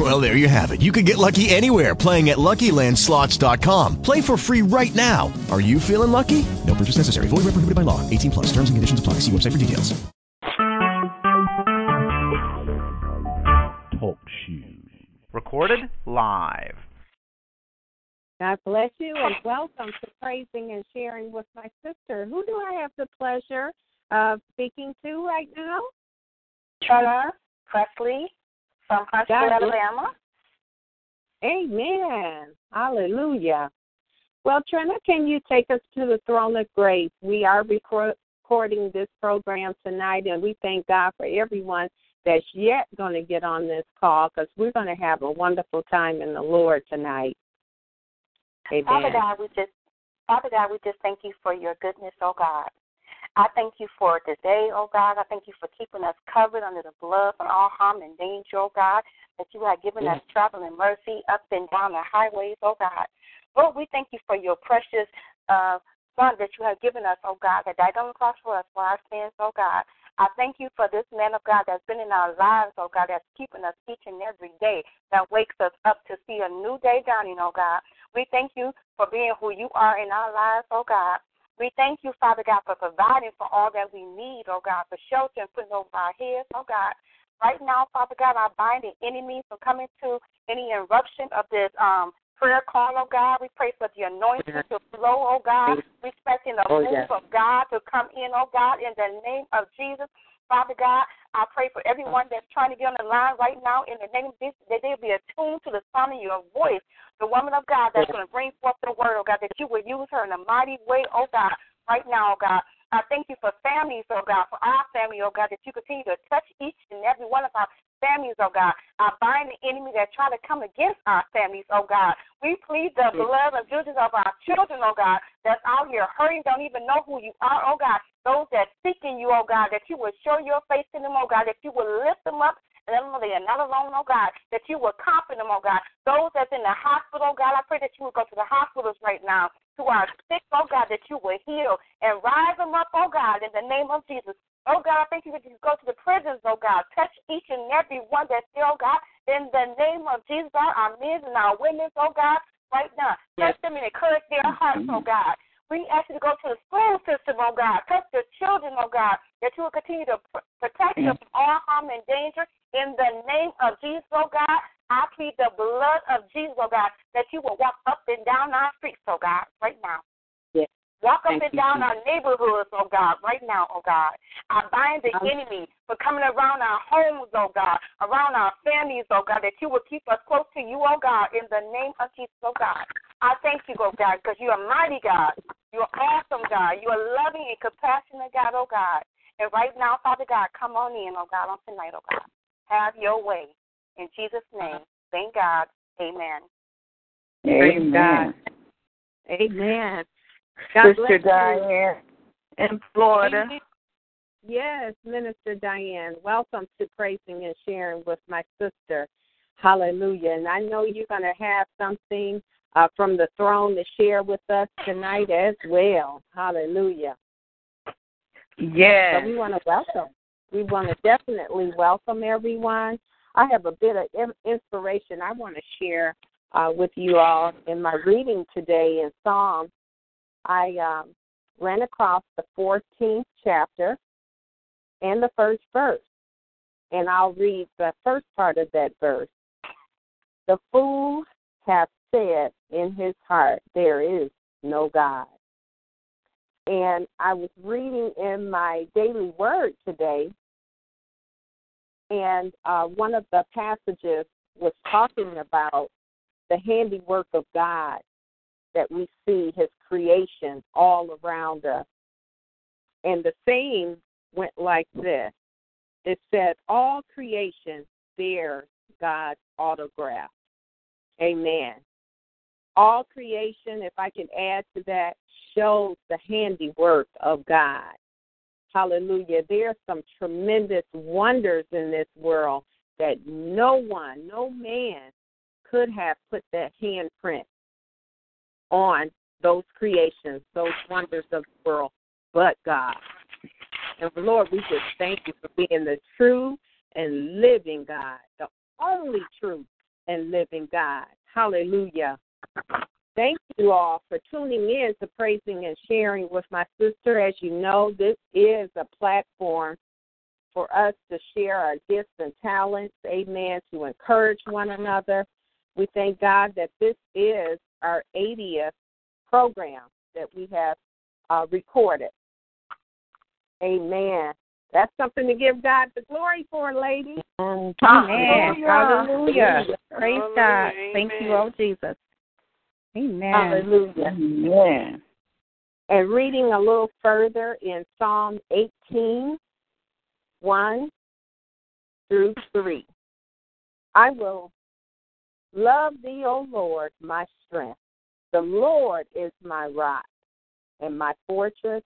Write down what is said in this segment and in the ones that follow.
Well, there you have it. You can get lucky anywhere playing at LuckyLandSlots.com. Play for free right now. Are you feeling lucky? No purchase necessary. Void where prohibited by law. 18 plus. Terms and conditions apply. See website for details. Talk shoes. Recorded live. God bless you and welcome to Praising and Sharing with my sister. Who do I have the pleasure of speaking to right now? Trina Presley from Huntsville, Alabama. Amen. Hallelujah. Well, Trina, can you take us to the throne of grace? We are recording this program tonight, and we thank God for everyone that's yet going to get on this call because we're going to have a wonderful time in the Lord tonight. Amen. Father God, we just Father God, we just thank you for your goodness, oh God. I thank you for today, oh God. I thank you for keeping us covered under the blood from all harm and danger, oh God, that you have given us traveling mercy up and down the highways, oh God. Lord, we thank you for your precious uh, Son that you have given us, oh God, that died on the cross for us for our sins, oh God. I thank you for this man of God that's been in our lives, oh God, that's keeping us each and every day, that wakes us up to see a new day dawning, oh God. We thank you for being who you are in our lives, oh God. We thank you, Father God, for providing for all that we need, oh God, for shelter and putting over our heads, oh God. Right now, Father God, I bind the enemy from coming to any eruption of this um prayer call, oh God. We pray for the anointing to flow, oh God. Respecting the Oh, move yes. of God to come in, oh God, in the name of Jesus. Father God, I pray for everyone that's trying to get on the line right now in the name of Jesus, that they'll be attuned to the sound of your voice. The woman of God that's going to bring forth the word, oh God, that you will use her in a mighty way, oh God, right now, oh God. I thank you for families, oh God, for our family, oh God, that you continue to touch each and every one of our families, oh God. I bind the enemy that try to come against our families, oh God. We plead the blood and Jesus of our children, oh God, that's out here hurting, don't even know who you are, oh God. Those that seeking you, oh God, that you will show your face to them, oh God, that you will lift them up and let them know they are not alone, oh God, that you will comfort them, oh God. Those that's in the hospital, oh God, I pray that you will go to the hospitals right now who are sick, oh God, that you will heal and rise them up, oh God, in the name of Jesus. Oh God, I thank you that you go to the prisons, oh God. Touch each and every one that's there, oh God, in the name of Jesus, our, our men and our women, oh God, right now. Touch them and encourage their mm-hmm. hearts, oh God. We ask you to go to the school system, oh God. Touch the children, oh God, that you will continue to pr- protect them from all harm and danger. In the name of Jesus, oh God, I plead the blood of Jesus, oh God, that you will walk up and down our streets, oh God, right now. Yes. Walk up Thank and you, down Jesus. our neighborhoods, oh God, right now, oh God. I bind the enemy for coming around our homes, oh God, around our families, oh God, that you will keep us close to you, oh God, in the name of Jesus, oh God. I thank you, oh God, because you are mighty God. You are awesome, God. You are loving and compassionate, God, oh God. And right now, Father God, come on in, oh God, on tonight, oh God. Have your way. In Jesus' name, thank God. Amen. Praise God. Amen. God Sister bless you. Diane in Florida. Yes, Minister Diane. Welcome to Praising and Sharing with my sister. Hallelujah. And I know you're going to have something uh, from the throne to share with us tonight as well. Hallelujah. Yes. So we want to welcome. We want to definitely welcome everyone. I have a bit of inspiration I want to share uh, with you all in my reading today in Psalm. I um, ran across the 14th chapter and the first verse, and I'll read the first part of that verse. The fool hath said in his heart, There is no God. And I was reading in my daily word today, and uh, one of the passages was talking about the handiwork of God that we see, His creation all around us. And the saying went like this it said, All creation bears God's autograph. Amen. All creation, if I can add to that, shows the handiwork of God. Hallelujah. There are some tremendous wonders in this world that no one, no man could have put that handprint on those creations, those wonders of the world, but God. And Lord, we just thank you for being the true and living God, the only true and living God. Hallelujah. Thank you all for tuning in to praising and sharing with my sister. As you know, this is a platform for us to share our gifts and talents, amen, to encourage one another. We thank God that this is our 80th program that we have uh, recorded. Amen. That's something to give God the glory for, ladies. Amen. Hallelujah. Hallelujah. Praise Hallelujah. God. Thank you, Amen. oh Jesus. Amen. Hallelujah. Amen. And reading a little further in Psalm 18, 1 through 3. I will love thee, O Lord, my strength. The Lord is my rock and my fortress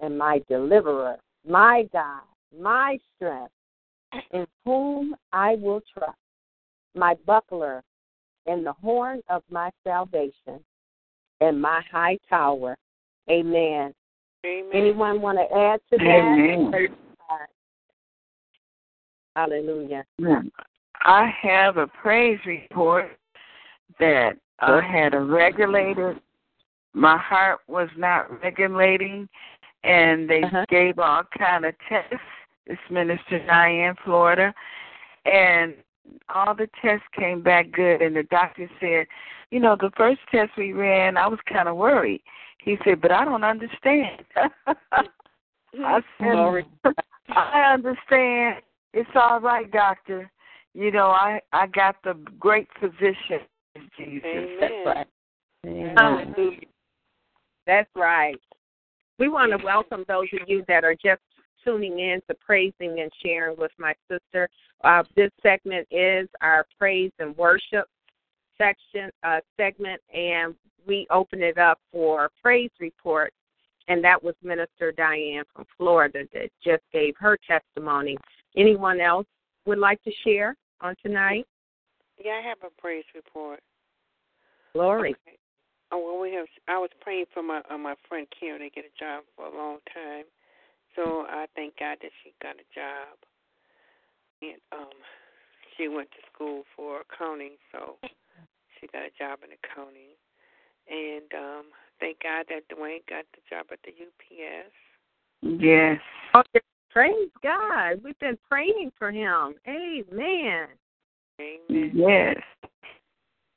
and my deliverer, my God, my strength, in whom I will trust, my buckler and the horn of my salvation and my high tower. Amen. Amen. Anyone want to add to that? Amen. Hallelujah. I have a praise report that I had a regulated. My heart was not regulating, and they Uh-huh. gave all kind of tests. This minister Diane, Florida, and all the tests came back good. And the doctor said, you know, the first test we ran, I was kind of worried. He said, but I don't understand. I mm-hmm. said, Glory. I understand. It's all right, doctor. You know, I I got the great physician, Jesus. Amen. Hallelujah. That's right. We want to welcome those of you that are just tuning in to praising and sharing with my sister. Uh, this segment is our praise and worship section uh, segment, and we open it up for praise reports. And that was Minister Diane from Florida that just gave her testimony. Anyone else would like to share on tonight? Yeah, I have a praise report. Glory. Okay. Oh well, we have. I was praying for my uh, my friend Karen to get a job for a long time, so I thank God that she got a job, and um, she went to school for accounting, so she got a job in accounting, and um, thank God that Dwayne got the job at the UPS. Yes. Okay. Praise God. We've been praying for him. Amen. Amen. Yes.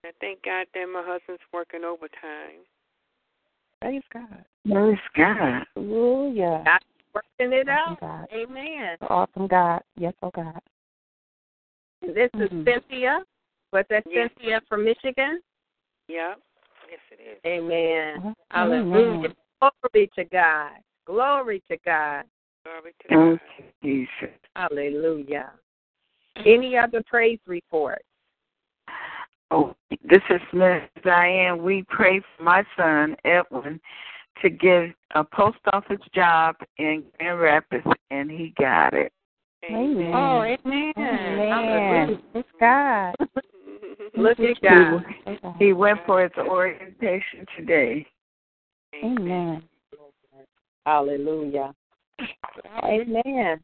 I thank God that my husband's working overtime. Praise God. Praise God. Hallelujah. God's working it out. God. Amen. Awesome God. Yes, oh God. This is Mhm. Cynthia. Was that Yes. Cynthia from Michigan? Yep. Yes, it is. Amen. Hallelujah. Glory to God. Glory to God. Glory to God. Jesus. Hallelujah. Any other praise report? Oh, this is Miss Diane. We pray for my son Edwin to get a post office job in Grand Rapids, and he got it. Amen. Oh, oh amen. Amen. Praise God. Look at God. He went for his orientation today. Amen. Hallelujah. Amen.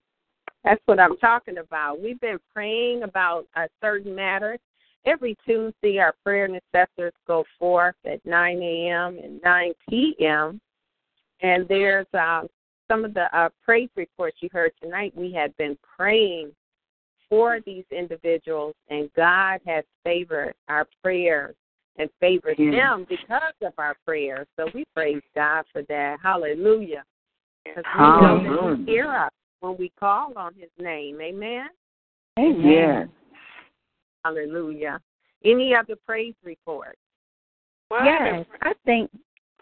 That's what I'm talking about. We've been praying about a certain matter. Every Tuesday, our prayer intercessors go forth at 9 a.m. and 9 p.m. And there's um, some of the uh, praise reports you heard tonight. We had been praying for these individuals, and God has favored our prayers and favored Yes. them because of our prayers. So we praise God for that. Hallelujah. Because we know that Hallelujah. He hear us when we call on His name. Amen. Amen. Yes. Hallelujah. Any other praise report? Well, I Yes, had I think.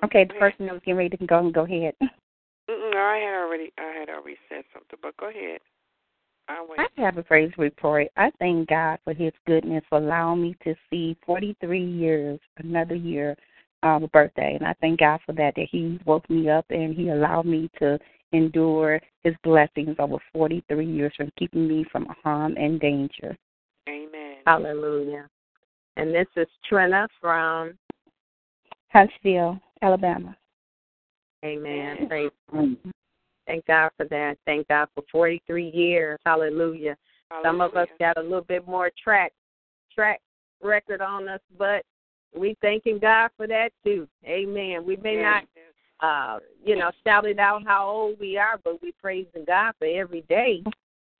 Okay, the person that was getting ready to go and go ahead. Mm-mm, I had already, I had already said something, but go ahead. I'll. I have a praise report. I thank God for His goodness for allowing me to see 43 years, another year, um, birthday, and I thank God for that. That He woke me up and He allowed me to endure his blessings over 43 years from keeping me from harm and danger. Amen. Hallelujah. And this is Trina from Huntsville, Alabama. Amen. Praise Thank God for that. Thank God for 43 years. Hallelujah. Hallelujah. Some of us got a little bit more track track record on us, but we thanking God for that too. Amen. We may Yes, not uh, you know, shout it out how old we are, but we praising God for every day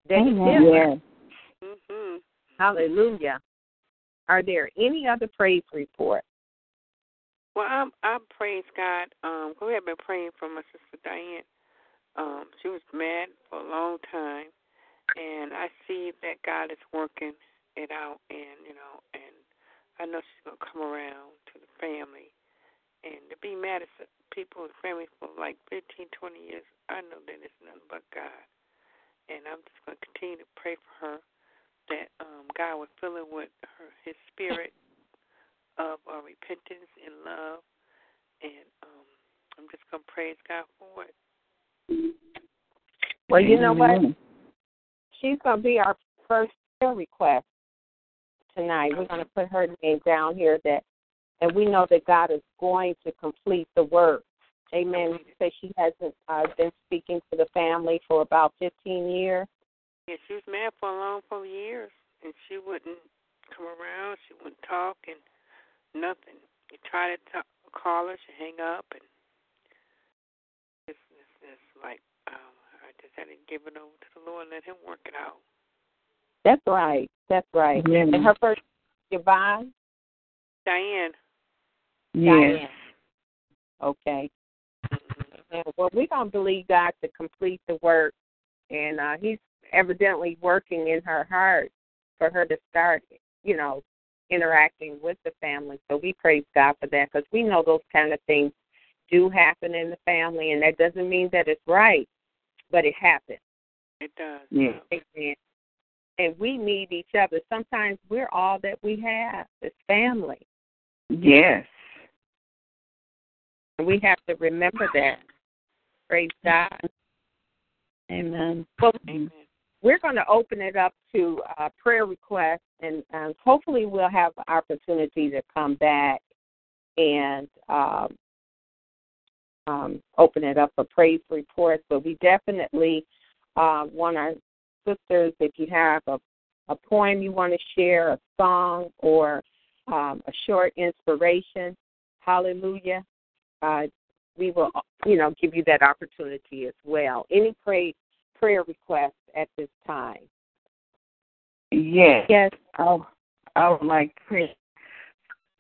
that He Amen. Yes. Mm-hmm. Hallelujah. Are there any other praise reports? Well, I'm I praise God. Um, we have been praying for my sister Diane. Um, she was mad for a long time, and I see that God is working it out, and you know, and I know she's gonna come around to the family. And to be mad at people and family for like 15, 20 years, I know that it's nothing but God. And I'm just gonna continue to pray for her that um, God would fill her with her His Spirit of uh, repentance and love, and um, I'm just gonna praise God for it. Well, you know what? She's going to be our first prayer request tonight. We're going to put her name down here that, and we know that God is going to complete the work. Amen. You say she hasn't uh, been speaking to the family for about 15 years. Yeah, she was mad for a long for years, and she wouldn't come around. She wouldn't talk and nothing. You try to talk, call her, she hang up, and it's it's, it's like um, I just had to give it over to the Lord and let Him work it out. That's right. That's right. Yeah. And her first, Yvonne? Diane. Yes. Diane. Okay. And, well, we're going to believe God to complete the work, and uh, He's evidently working in her heart for her to start, you know, interacting with the family. So we praise God for that because we know those kind of things do happen in the family, and that doesn't mean that it's right, but it happens. It does. Yeah. Amen. And we need each other. Sometimes we're all that we have as family. Yes. And we have to remember that. Praise God. Amen. Well, Amen. We're going to open it up to uh, prayer requests, and hopefully we'll have the opportunity to come back and um, um, open it up for praise reports. But we definitely uh, want our sisters, if you have a, a poem you want to share, a song, or um, a short inspiration, hallelujah, uh, we will, you know, give you that opportunity as well. Any pray, prayer requests at this time? Yes. Yes. I, I would like to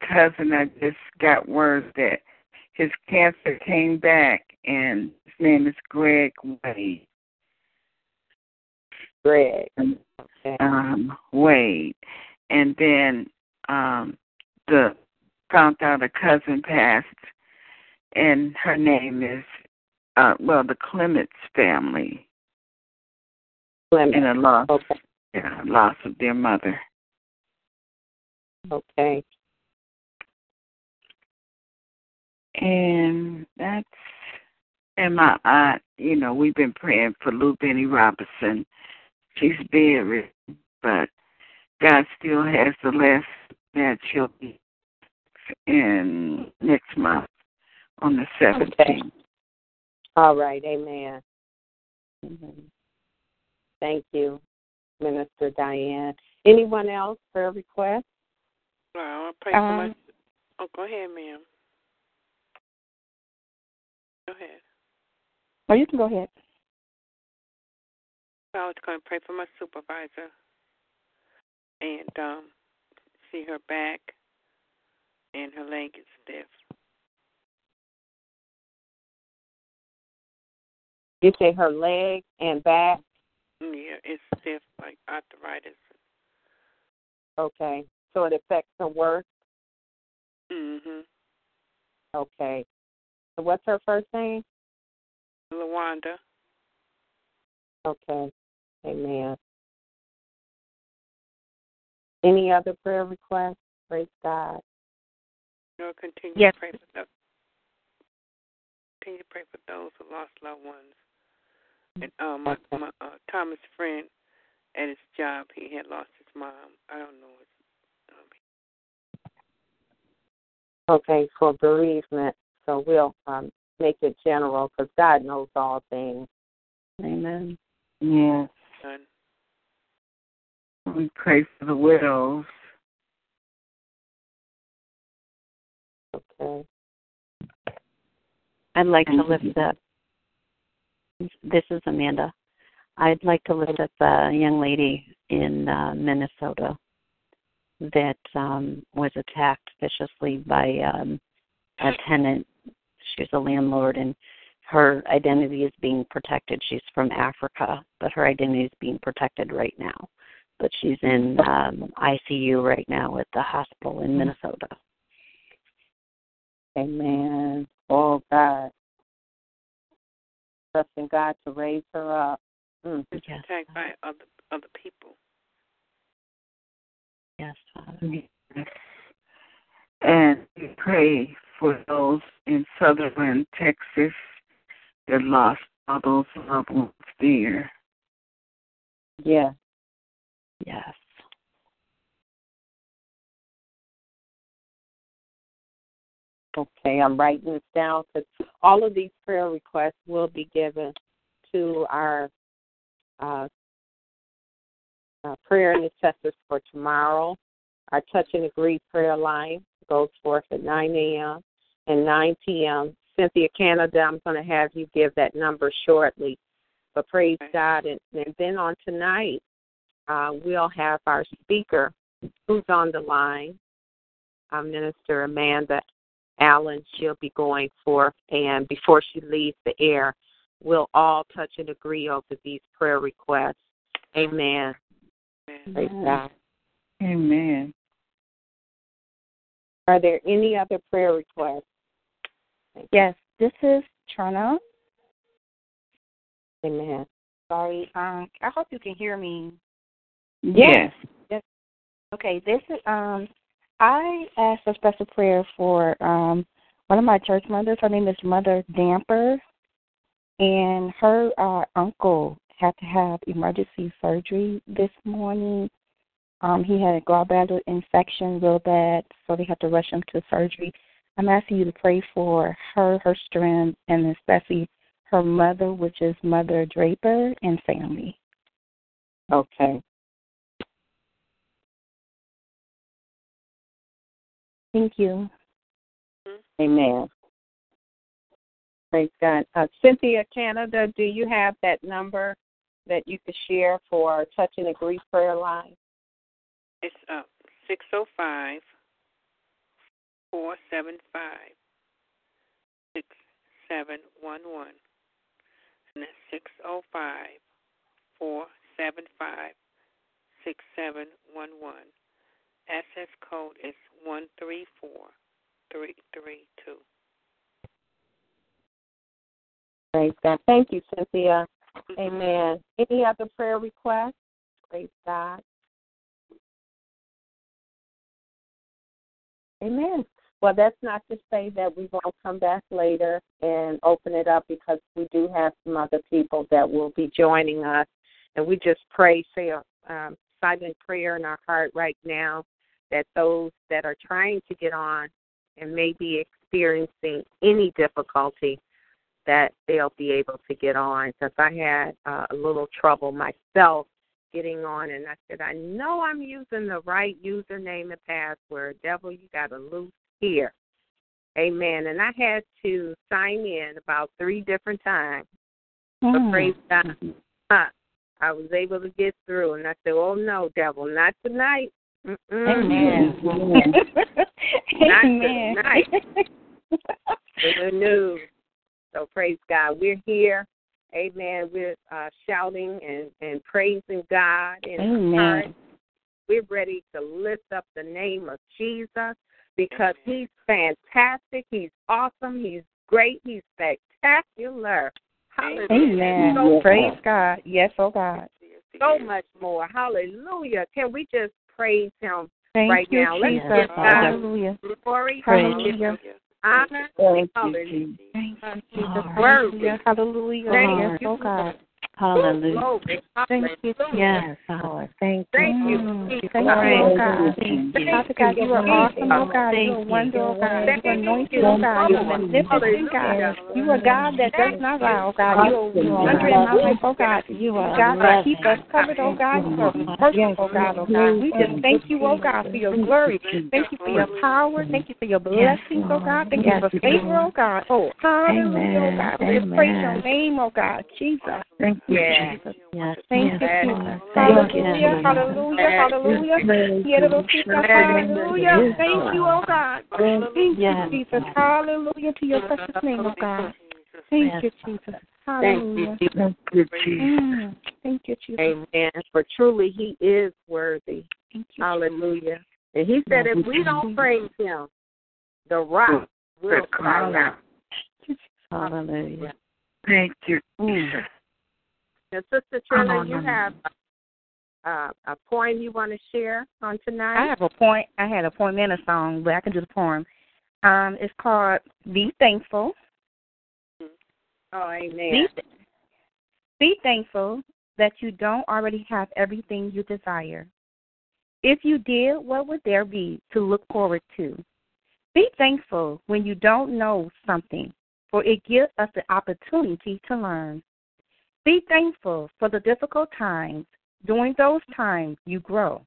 cousin I just got word that his cancer came back and his name is Greg Wade. Greg. Okay. Um, Wade. And then um the found out a cousin passed and her name is uh well the Clements family Clement. in a loss Okay. yeah, loss of their mother. Okay. And that's and my aunt, you know, we've been praying for Lou Benny Robinson. She's buried, but God still has the last that she'll be in next month on the seventeenth. All right. Amen. Mhm. Thank you, Minister Diane. Anyone else for a request? Well, I'll pray for my. Um, Oh, go ahead, ma'am. Go ahead. Oh, you can go ahead. I was going to pray for my supervisor and um, see her back and her leg is stiff. You say her leg and back. Yeah, it's stiff like arthritis. Okay. So it affects her work. Mhm. Okay. So what's her first name? Lawanda. Okay. Amen. Any other prayer requests? Praise God. Lord, continue Yes. to pray for those. Continue to pray for those who lost loved ones. And um, my, my uh, Thomas friend at his job, he had lost his mom. I don't know. Okay, for bereavement. So we'll um, make it general because God knows all things. Amen. Yes. Son. We pray for the widows. Okay. I'd like to lift up. This is Amanda. I'd like to lift up a young lady in uh, Minnesota that um, was attacked viciously by um, a tenant. She's a landlord, and her identity is being protected. She's from Africa, but her identity is being protected right now. But she's in um, ICU right now at the hospital in Minnesota. Amen. Oh, God. Trusting God to raise her up. Mm. It's attacked by other other people. Yes, Father. And we pray for those in southern Texas that lost all those loved ones there. Yeah. Yes. Okay, I'm writing this down because all of these prayer requests will be given to our uh, uh, prayer intercessors for tomorrow. Our touch and agree prayer line goes forth at 9 a.m. and 9 p.m. Cynthia Canada, I'm going to have you give that number shortly. But praise God. And, and then on tonight, uh, we'll have our speaker who's on the line, uh, Minister Amanda Allen. She'll be going forth, and before she leaves the air, we'll all touch and agree over these prayer requests. Amen. Praise God. Amen. Are there any other prayer requests? Yes, this is Trina. Amen. Sorry, um, I hope you can hear me. Yes. Yes. Okay, this is um I asked a special prayer for um one of my church mothers. Her name is Mother Damper and her uh uncle had to have emergency surgery this morning. Um, he had a gallbladder infection real bad, so they had to rush him to surgery. I'm asking you to pray for her, her strength, and especially her mother, which is Mother Draper, and family. Okay. Thank you. Amen. Praise God. Uh, Cynthia Canada, do you have that number that you could share for our Touch and Agree prayer line? It's uh six oh five four seven five six seven one one. And that's six oh five four seven five six seven one one. Access code is one three four three three two. Praise God. Thank you, Cynthia. Amen. Any other prayer requests? Praise God. Amen. Well, that's not to say that we won't come back later and open it up because we do have some other people that will be joining us. And we just pray, say a um, silent prayer in our heart right now that those that are trying to get on and may be experiencing any difficulty, that they'll be able to get on. Because I had uh, a little trouble myself getting on, and I said, I know I'm using the right username and password. Devil, you got to loose here. Amen. And I had to sign in about three different times. But Mm. praise God. Huh. I was able to get through, and I said, "Oh no, devil, not tonight." Mm-mm. Amen. Not Amen. tonight. No, no. So praise God. We're here. Amen. We're uh, shouting and, and praising God in our Amen. We're ready to lift up the name of Jesus because he's fantastic. He's awesome. He's great. He's spectacular. Hallelujah. Amen. So, Praise God. Yes, oh God. so much more. Hallelujah. Can we just praise him Thank right you, now? Let's give God Hallelujah. glory. Hallelujah. Honor. Thank you, Hallelujah. Jesus. Thank you, Jesus. Hallelujah. Hallelujah. Thank you, oh God. Hallelujah. Thank you. Yes, Lord. Thank you. Thank you. Mm, thank you, Thank oh you. God. Father God, you are awesome, oh God. You are wonderful, oh, oh God. You are anointed, oh God. You are magnificent, God. You are God that does not lie, oh God. You are wonder in my life, oh God. You are God that keeps us covered, oh God. You are merciful, God, oh God. We just thank you, oh God, for your glory. Thank you for your power. Thank you for your blessings, oh God. Thank you for favor, oh God. Oh, hallelujah, oh God. We praise your name, oh God. Jesus. Thank you, Yes. Jesus. Yes. Yes. Thank you, Jesus. Hallelujah, hallelujah, hallelujah. Hallelujah, hallelujah. Thank you, oh God. Thank you, Jesus. Hallelujah to your precious name, oh God. Thank you, Jesus. Thank Hallelujah. you, Thank you, Jesus. Mm, Thank you, Jesus. Amen. For truly he is worthy. Thank you. Hallelujah. And he said if we don't praise him, the rock will cry out. Hallelujah. Thank you, Jesus. Now, Sister Trina, you have uh, a poem you want to share on tonight? I have a point. I had a poem and a song, but I can do the poem. Um, it's called "Be Thankful." Oh, amen. Be, be thankful that you don't already have everything you desire. If you did, what would there be to look forward to? Be thankful when you don't know something, for it gives us the opportunity to learn. Be thankful for the difficult times. During those times, you grow.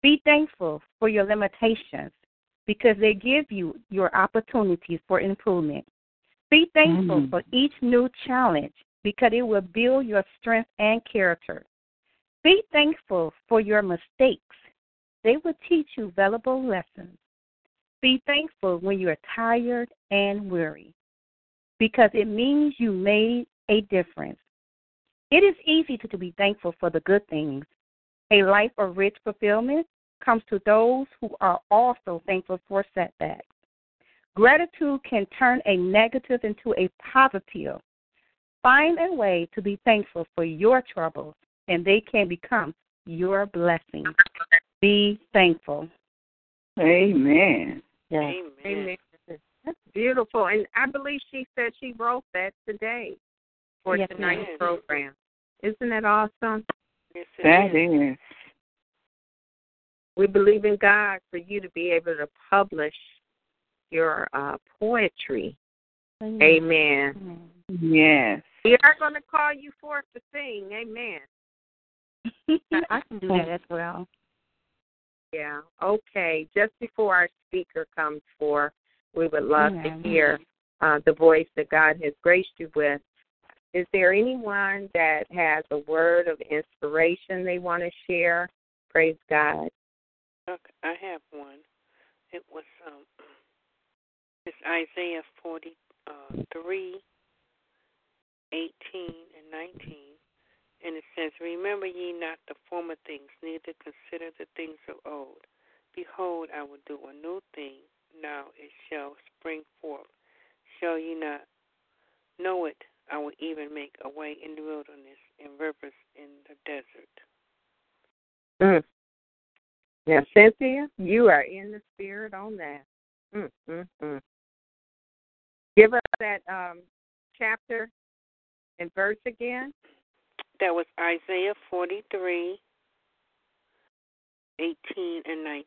Be thankful for your limitations because they give you your opportunities for improvement. Be thankful Mm. for each new challenge because it will build your strength and character. Be thankful for your mistakes. They will teach you valuable lessons. Be thankful when you are tired and weary because it means you made a difference. It is easy to, to be thankful for the good things. A life of rich fulfillment comes to those who are also thankful for setbacks. Gratitude can turn a negative into a positive. Find a way to be thankful for your troubles, and they can become your blessings. Be thankful. Amen. Yes. Amen. That's beautiful. And I believe she said she wrote that today for Yes, tonight's ma'am. program. Isn't that awesome? Yes, it That is. is. We believe in God for you to be able to publish your uh, poetry. Amen. Yes. We are going to call you forth to sing. Amen. I can do that as well. Yeah. Okay. Just before our speaker comes forth, we would love Amen. to hear uh, the voice that God has graced you with. Is there anyone that has a word of inspiration they want to share? Praise God. Okay, I have one. It was um, it's Isaiah forty uh, three, eighteen and nineteen, and it says, "Remember ye not the former things, neither consider the things of old. Behold, I will do a new thing; now it shall spring forth. Shall ye not know it? I will even make a way in the wilderness and rivers in the desert." Mm. Now, Cynthia, you are in the spirit on that. Mm, mm, mm. Give us that um, chapter and verse again. That was Isaiah 43, 18 and 19.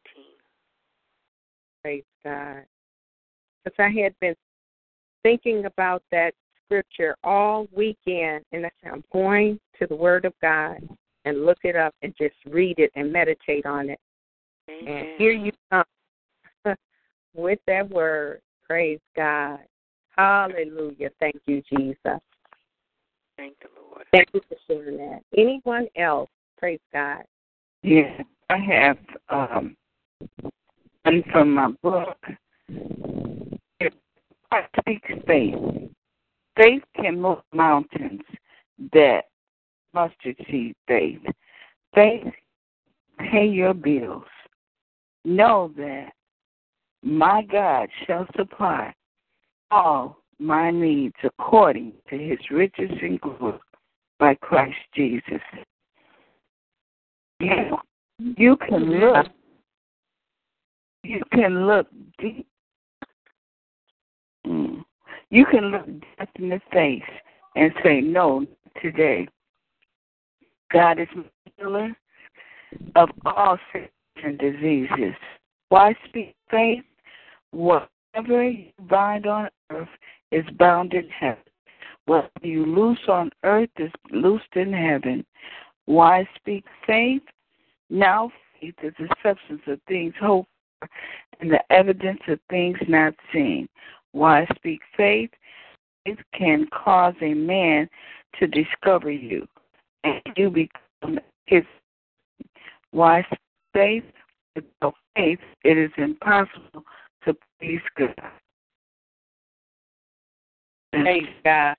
Praise God. Because I had been thinking about that scripture all weekend, and I said, I'm going to the Word of God and look it up and just read it and meditate on it. Amen. And here you come with that word. Praise God. Hallelujah. Thank you, Jesus. Thank the Lord. Thank you for sharing that. Anyone else? Praise God. Yes. I have um and from my book it takes faith. Faith can move mountains that mustard seed faith. Faith pay your bills. Know that my God shall supply all my needs according to his riches and glory by Christ Jesus. You, you can look you can look deep Mm. You can look death in the face and say, No, today. God is healer of all sickness and diseases. Why speak faith? Whatever you bind on earth is bound in heaven. What you loose on earth is loosed in heaven. Why speak faith? Now faith is the substance of things hoped for and the evidence of things not seen. Why speak faith? Faith can cause a man to discover you, and you become his. Why faith? Without faith, it is impossible to please God. Praise God.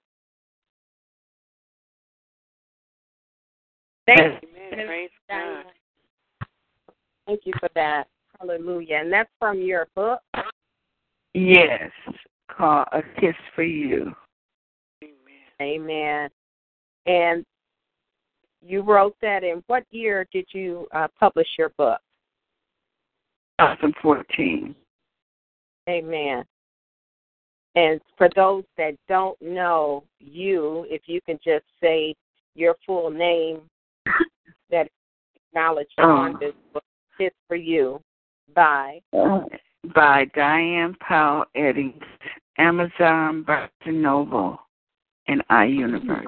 Thank you. Amen. Praise God. Thank you for that. Hallelujah. And that's from your book? Yes, called A Kiss for You. Amen. And you wrote that in what year did you uh, publish your book? 2014. Amen. And for those that don't know you, if you can just say your full name that acknowledged on this book, It's for You by by Diane Powell Eddings, Amazon, Barnes and Noble, and iUniverse.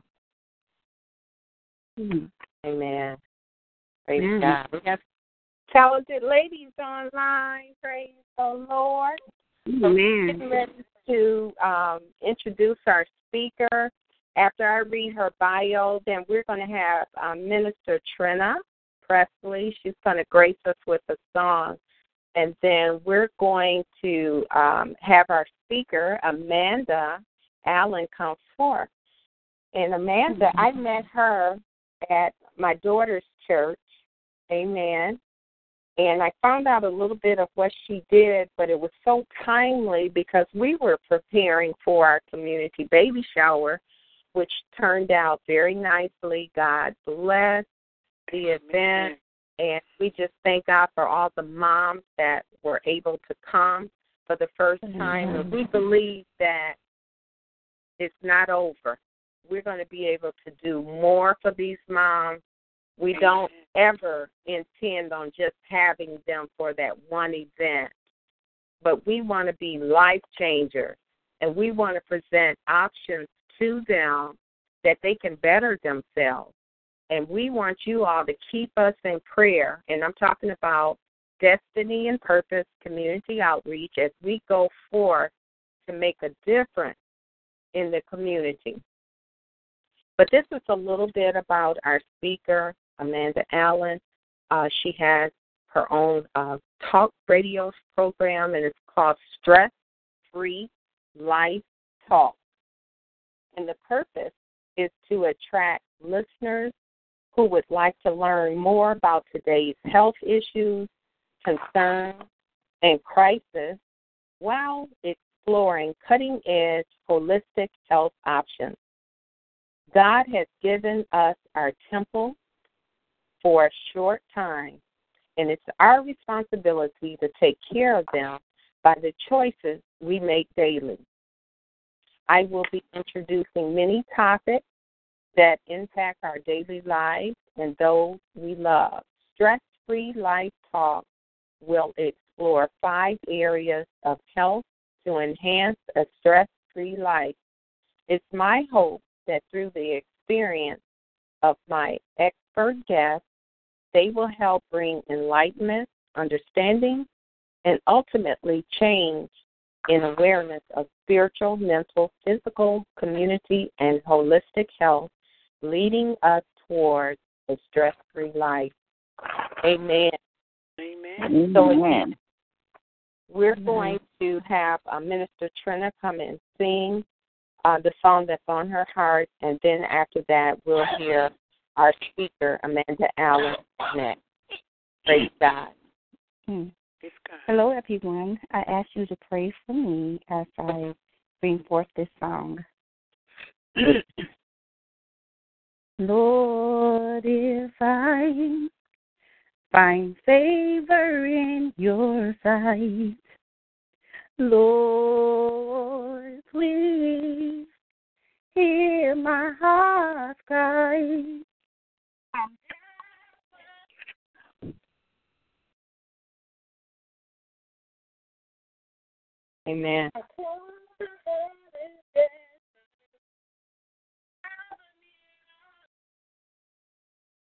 Amen. Praise Mm. God. We have talented ladies online. Praise the Lord. So we're getting ready to um, introduce our speaker. After I read her bio, then we're going to have um, Minister Trina Presley. She's going to grace us with a song. And then we're going to um, have our speaker, Amanda Allen, come forth. And Amanda, I met her at my daughter's church. Amen. And I found out a little bit of what she did, but it was so timely because we were preparing for our community baby shower, which turned out very nicely. God bless the event. And we just thank God for all the moms that were able to come for the first time. And we believe that it's not over. We're going to be able to do more for these moms. We don't ever intend on just having them for that one event, but we want to be life changers and we want to present options to them that they can better themselves. And we want you all to keep us in prayer. And I'm talking about destiny and purpose community outreach as we go forth to make a difference in the community. But this is a little bit about our speaker, Amanda Allen. Uh, she has her own uh, talk radio program, and it's called Stress Free Life Talk. And the purpose is to attract listeners who would like to learn more about today's health issues, concerns, and crisis while exploring cutting edge holistic health options. God has given us our temple for a short time, and it's our responsibility to take care of them by the choices we make daily. I will be introducing many topics that impact our daily lives and those we love. Stress Free Life Talk will explore five areas of health to enhance a stress free life. It's my hope that through the experience of my expert guests, they will help bring enlightenment, understanding, and ultimately change in awareness of spiritual, mental, physical, community, and holistic health, leading us towards a stress free life. Amen. Amen. So again, we're going to have uh, Minister Trina come and sing uh, the song that's on her heart, and then after that, we'll hear our speaker, Amanda Allen, next. Praise God. Hmm. Hello, everyone. I ask you to pray for me as I bring forth this song. Lord, if I find favor in your sight, Lord, please hear my heart cry. Amen.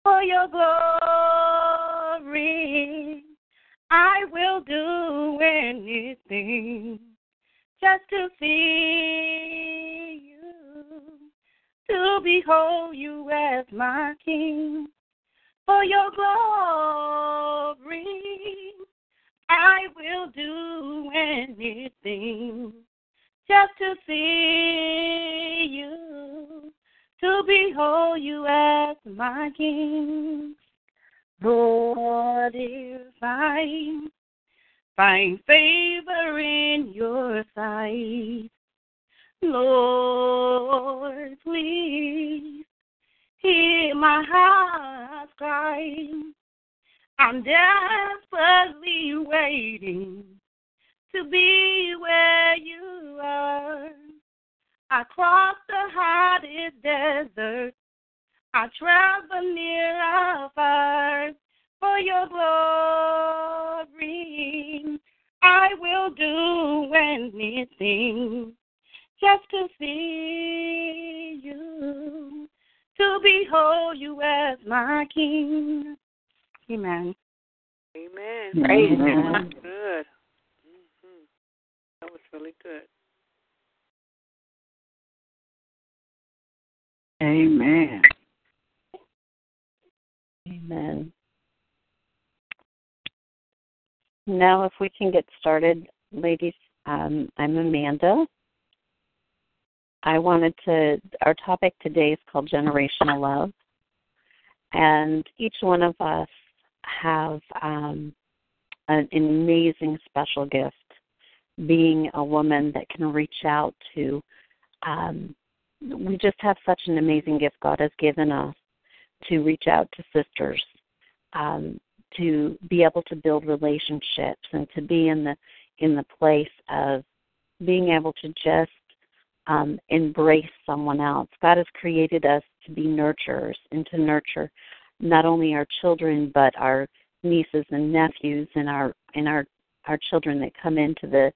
For your glory, I will do anything just to see you, to behold you as my King. For your glory, I will do anything just to see you, to behold you as my King. Lord, if I find favor in your sight, Lord, please hear my heart's cry. I'm desperately waiting to be where you are. I cross the hottest desert. I travel near or far for your glory. I will do anything just to see you, to behold you as my King. Amen. Amen. Praise Amen. God. Good. hmm That was really good. Amen. Amen. Now, if we can get started, ladies, um, I'm Amanda. I wanted to, our topic today is called generational love. And each one of us have um, an amazing special gift being a woman that can reach out to. Um, we just have such an amazing gift God has given us to reach out to sisters, um, to be able to build relationships, and to be in the in the place of being able to just um, embrace someone else. God has created us to be nurturers and to nurture not only our children but our nieces and nephews and our and our our children that come into the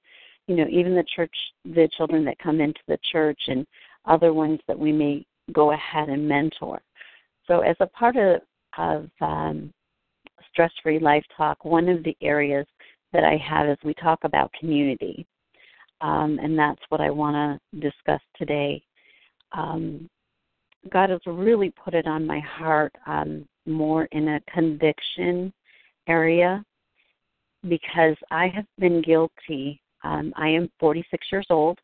you know even the church the children that come into the church and other ones that we may go ahead and mentor. So as a part of of um, stress free life talk one of the areas that i have is we talk about community. Um, and that's what i want to discuss today. Um, god has really put it on my heart um, more in a conviction area because I have been guilty. Um, I am 46 years old,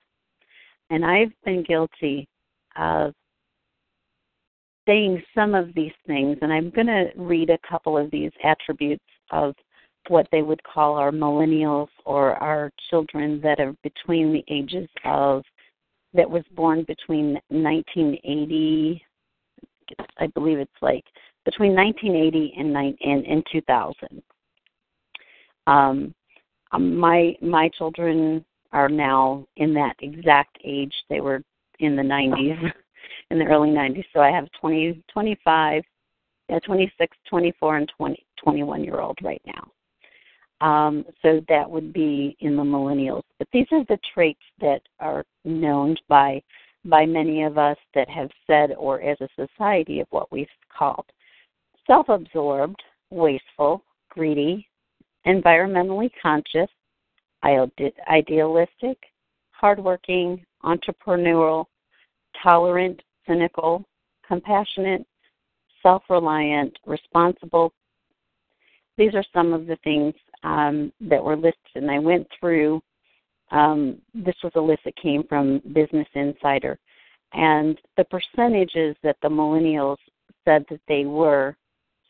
and I've been guilty of saying some of these things. And I'm going to read a couple of these attributes of what they would call our millennials or our children that are between the ages of that was born between 1980 I believe it's like between 1980 and and, and 2000. Um, um, my my children are now in that exact age. They were in the 90s, in the early 90s. So I have 20, 25, yeah, 26, 24, and 20, 21 year old right now. Um, so that would be in the millennials. But these are the traits that are known by by many of us that have said, or as a society, of what we've called self absorbed, wasteful, greedy, environmentally conscious, idealistic, hardworking, entrepreneurial, tolerant, cynical, compassionate, self reliant, responsible. These are some of the things um, that were listed, and I went through um, this was a list that came from Business Insider. And the percentages that the millennials said that they were,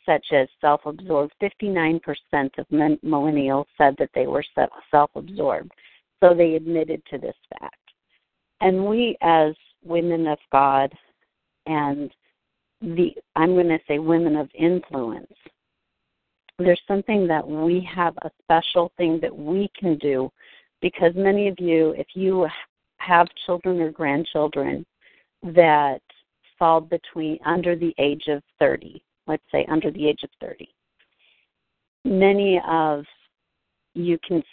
such as self absorbed, 59% of millennials said that they were self absorbed. So they admitted to this fact. And we, as women of God, and the I'm going to say women of influence, there's something that we have a special thing that we can do because many of you, if you have children or grandchildren that fall between under the age of 30, let's say under the age of 30, many of you can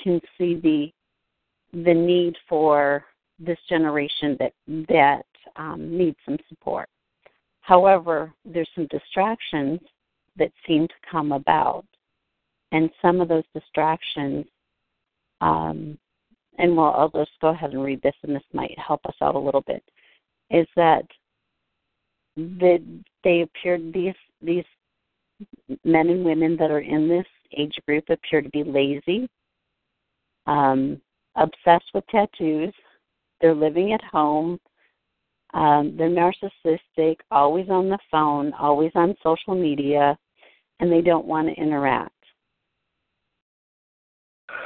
can see the the need for this generation that that um, needs some support. However, there's some distractions that seem to come about, and some of those distractions, um, and well, I'll just go ahead and read this, and this might help us out a little bit. Is that that they appear these these men and women that are in this age group appear to be lazy, um, obsessed with tattoos. They're living at home. Um, they're narcissistic, always on the phone, always on social media, and they don't want to interact.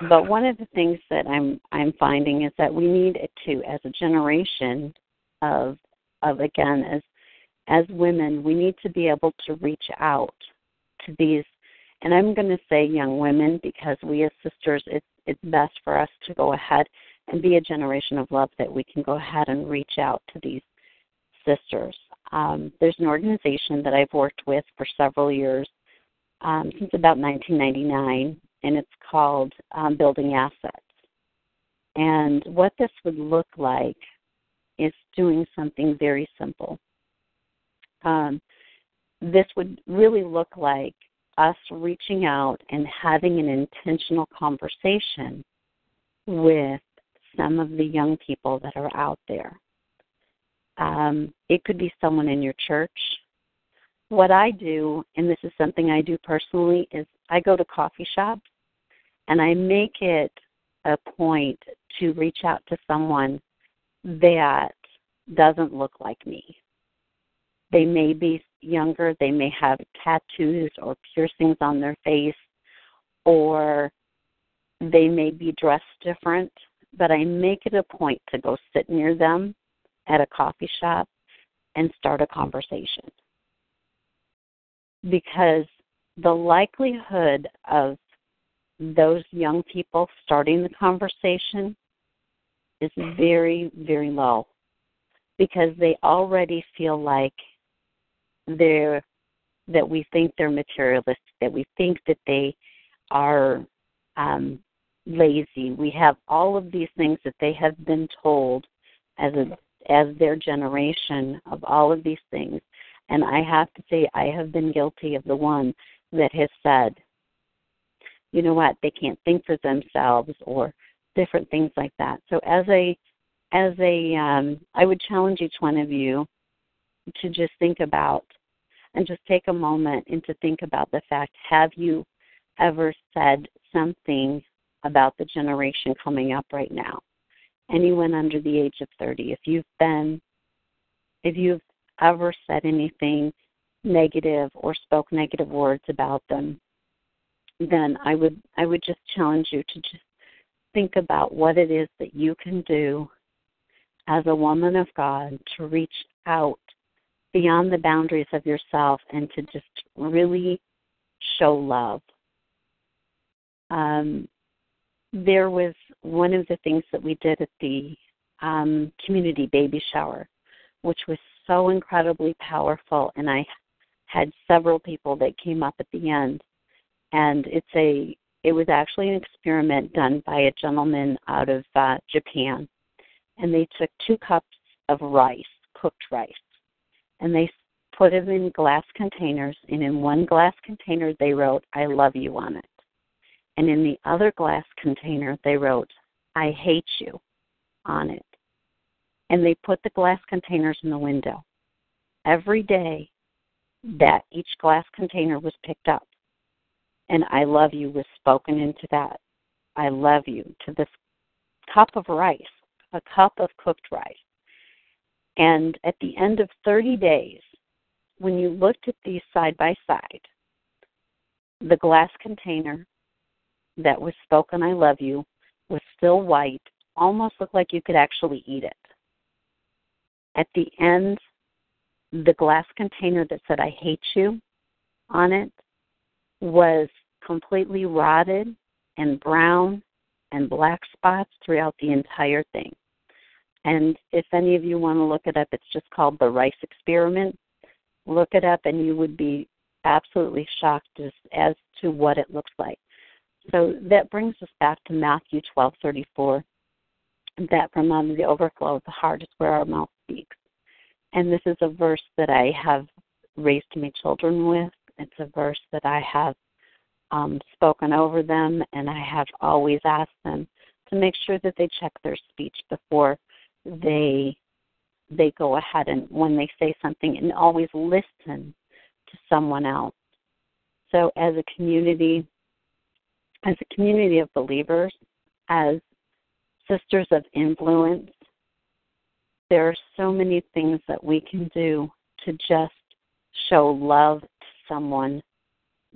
But one of the things that I'm I'm finding is that we need it to, as a generation of of again as as women, we need to be able to reach out to these and I'm going to say young women because we as sisters, it's it's best for us to go ahead and be a generation of love that we can go ahead and reach out to these sisters. Um, there's an organization that I've worked with for several years um, since about 1999, and it's called um, Building Assets. And what this would look like is doing something very simple. Um, this would really look like us reaching out and having an intentional conversation with some of the young people that are out there. Um, it could be someone in your church. What I do, and this is something I do personally, is I go to coffee shops and I make it a point to reach out to someone that doesn't look like me. They may be younger, they may have tattoos or piercings on their face, or they may be dressed different, but I make it a point to go sit near them at a coffee shop and start a conversation. Because the likelihood of those young people starting the conversation is very, very low because they already feel like they're that we think they're materialistic, that we think that they are um, lazy. We have all of these things that they have been told as a as their generation of all of these things. And I have to say, I have been guilty of the one that has said, you know what, they can't think for themselves or different things like that. So as a as a um, I would challenge each one of you to just think about and just take a moment and to think about the fact have you ever said something about the generation coming up right now? Anyone under the age of 30, if you've been, if you've ever said anything negative or spoke negative words about them, then I would I would just challenge you to just think about what it is that you can do as a woman of God to reach out beyond the boundaries of yourself and to just really show love. Um, there was one of the things that we did at the um, community baby shower, which was so incredibly powerful, and I had several people that came up at the end, and it's a it was actually an experiment done by a gentleman out of uh, Japan, and they took two cups of rice, cooked rice, and they put them in glass containers. And in one glass container, they wrote, I love you on it. And in the other glass container, they wrote, I hate you on it. And they put the glass containers in the window. Every day that each glass container was picked up, and I love you was spoken into that. I love you to this cup of rice, a cup of cooked rice. And at the end of 30 days, when you looked at these side by side, the glass container that was spoken, I love you, was still white, almost looked like you could actually eat it. At the end, the glass container that said, I hate you on it was completely rotted and brown and black spots throughout the entire thing. And if any of you want to look it up, it's just called the Rice Experiment. Look it up, and you would be absolutely shocked as, as to what it looks like. So that brings us back to Matthew 12:34, that from of the overflow of the heart is where our mouth speaks. And this is a verse that I have raised my children with. It's a verse that I have um, spoken over them, and I have always asked them to make sure that they check their speech before they they go ahead and when they say something, and always listen to someone else. So, as a community, as a community of believers, as sisters of influence, there are so many things that we can do to just show love to someone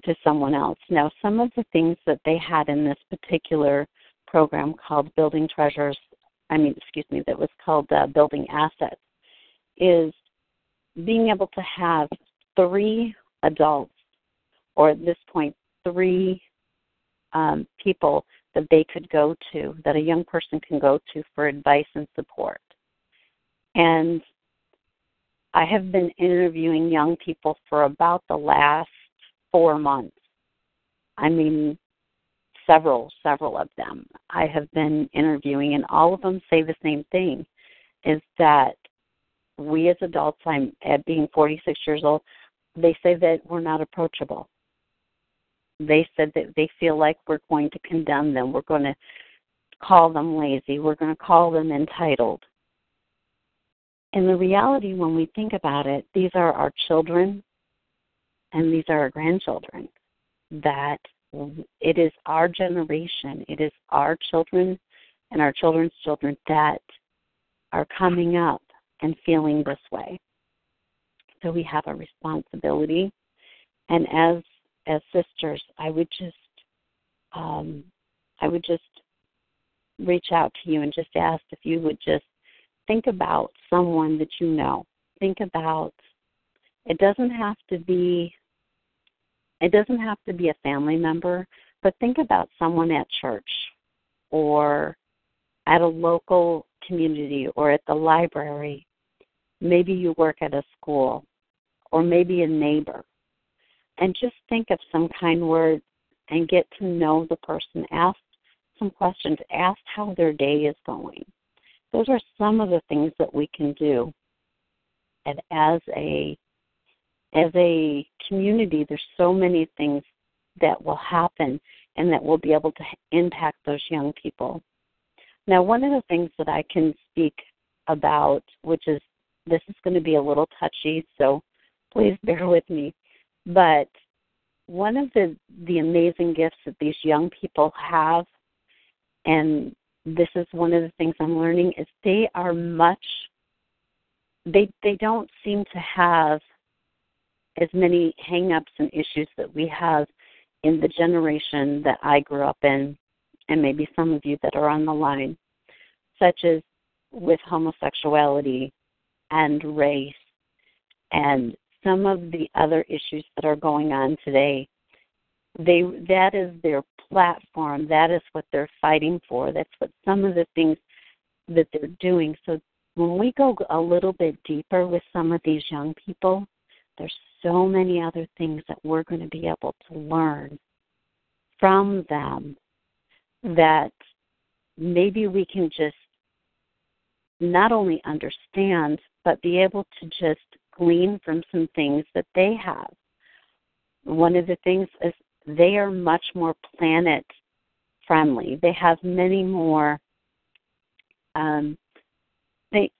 to someone else. Now, some of the things that they had in this particular program called Building Treasures, I mean, excuse me, that was called uh, Building Assets, is being able to have three adults, or at this point, three um, people that they could go to, that a young person can go to for advice and support. And I have been interviewing young people for about the last four months. I mean, several, several of them I have been interviewing, and all of them say the same thing is that we as adults, I'm at being 46 years old, they say that we're not approachable. They said that they feel like we're going to condemn them. We're going to call them lazy. We're going to call them entitled. And the reality, when we think about it, these are our children and these are our grandchildren. That it is our generation, it is our children and our children's children that are coming up and feeling this way. So we have a responsibility. And as as sisters, I would just um, I would just reach out to you and just ask if you would just think about someone that you know. Think about it doesn't have to be it doesn't have to be a family member, but think about someone at church or at a local community or at the library. Maybe you work at a school or maybe a neighbor and just think of some kind words and get to know the person. Ask some questions. Ask how their day is going. Those are some of the things that we can do. And as a as a community, there's so many things that will happen and that will be able to impact those young people. Now, one of the things that I can speak about, which is this is going to be a little touchy, so please bear with me. But one of the the amazing gifts that these young people have and this is one of the things I'm learning is they are much they they don't seem to have as many hangups and issues that we have in the generation that I grew up in and maybe some of you that are on the line such as with homosexuality and race and some of the other issues that are going on today they that is their platform. That is what they're fighting for. That's what some of the things that they're doing. So when we go a little bit deeper with some of these young people there's so many other things that we're going to be able to learn from them that maybe we can just not only understand but be able to just glean from some things that they have. One of the things is they are much more planet friendly. They have many more um,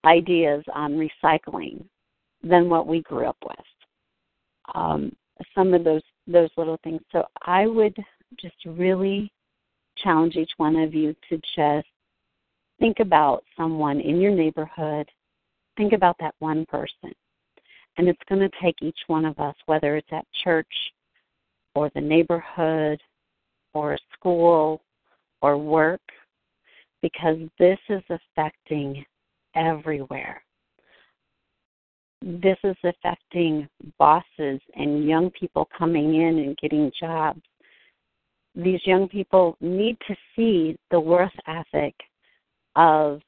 ideas on recycling than what we grew up with. Um, some of those those little things. So I would just really challenge each one of you to just think about someone in your neighborhood. Think about that one person. And it's going to take each one of us, whether it's at church or the neighborhood or a school or work, because this is affecting everywhere. This is affecting bosses and young people coming in and getting jobs. These young people need to see the worth ethic of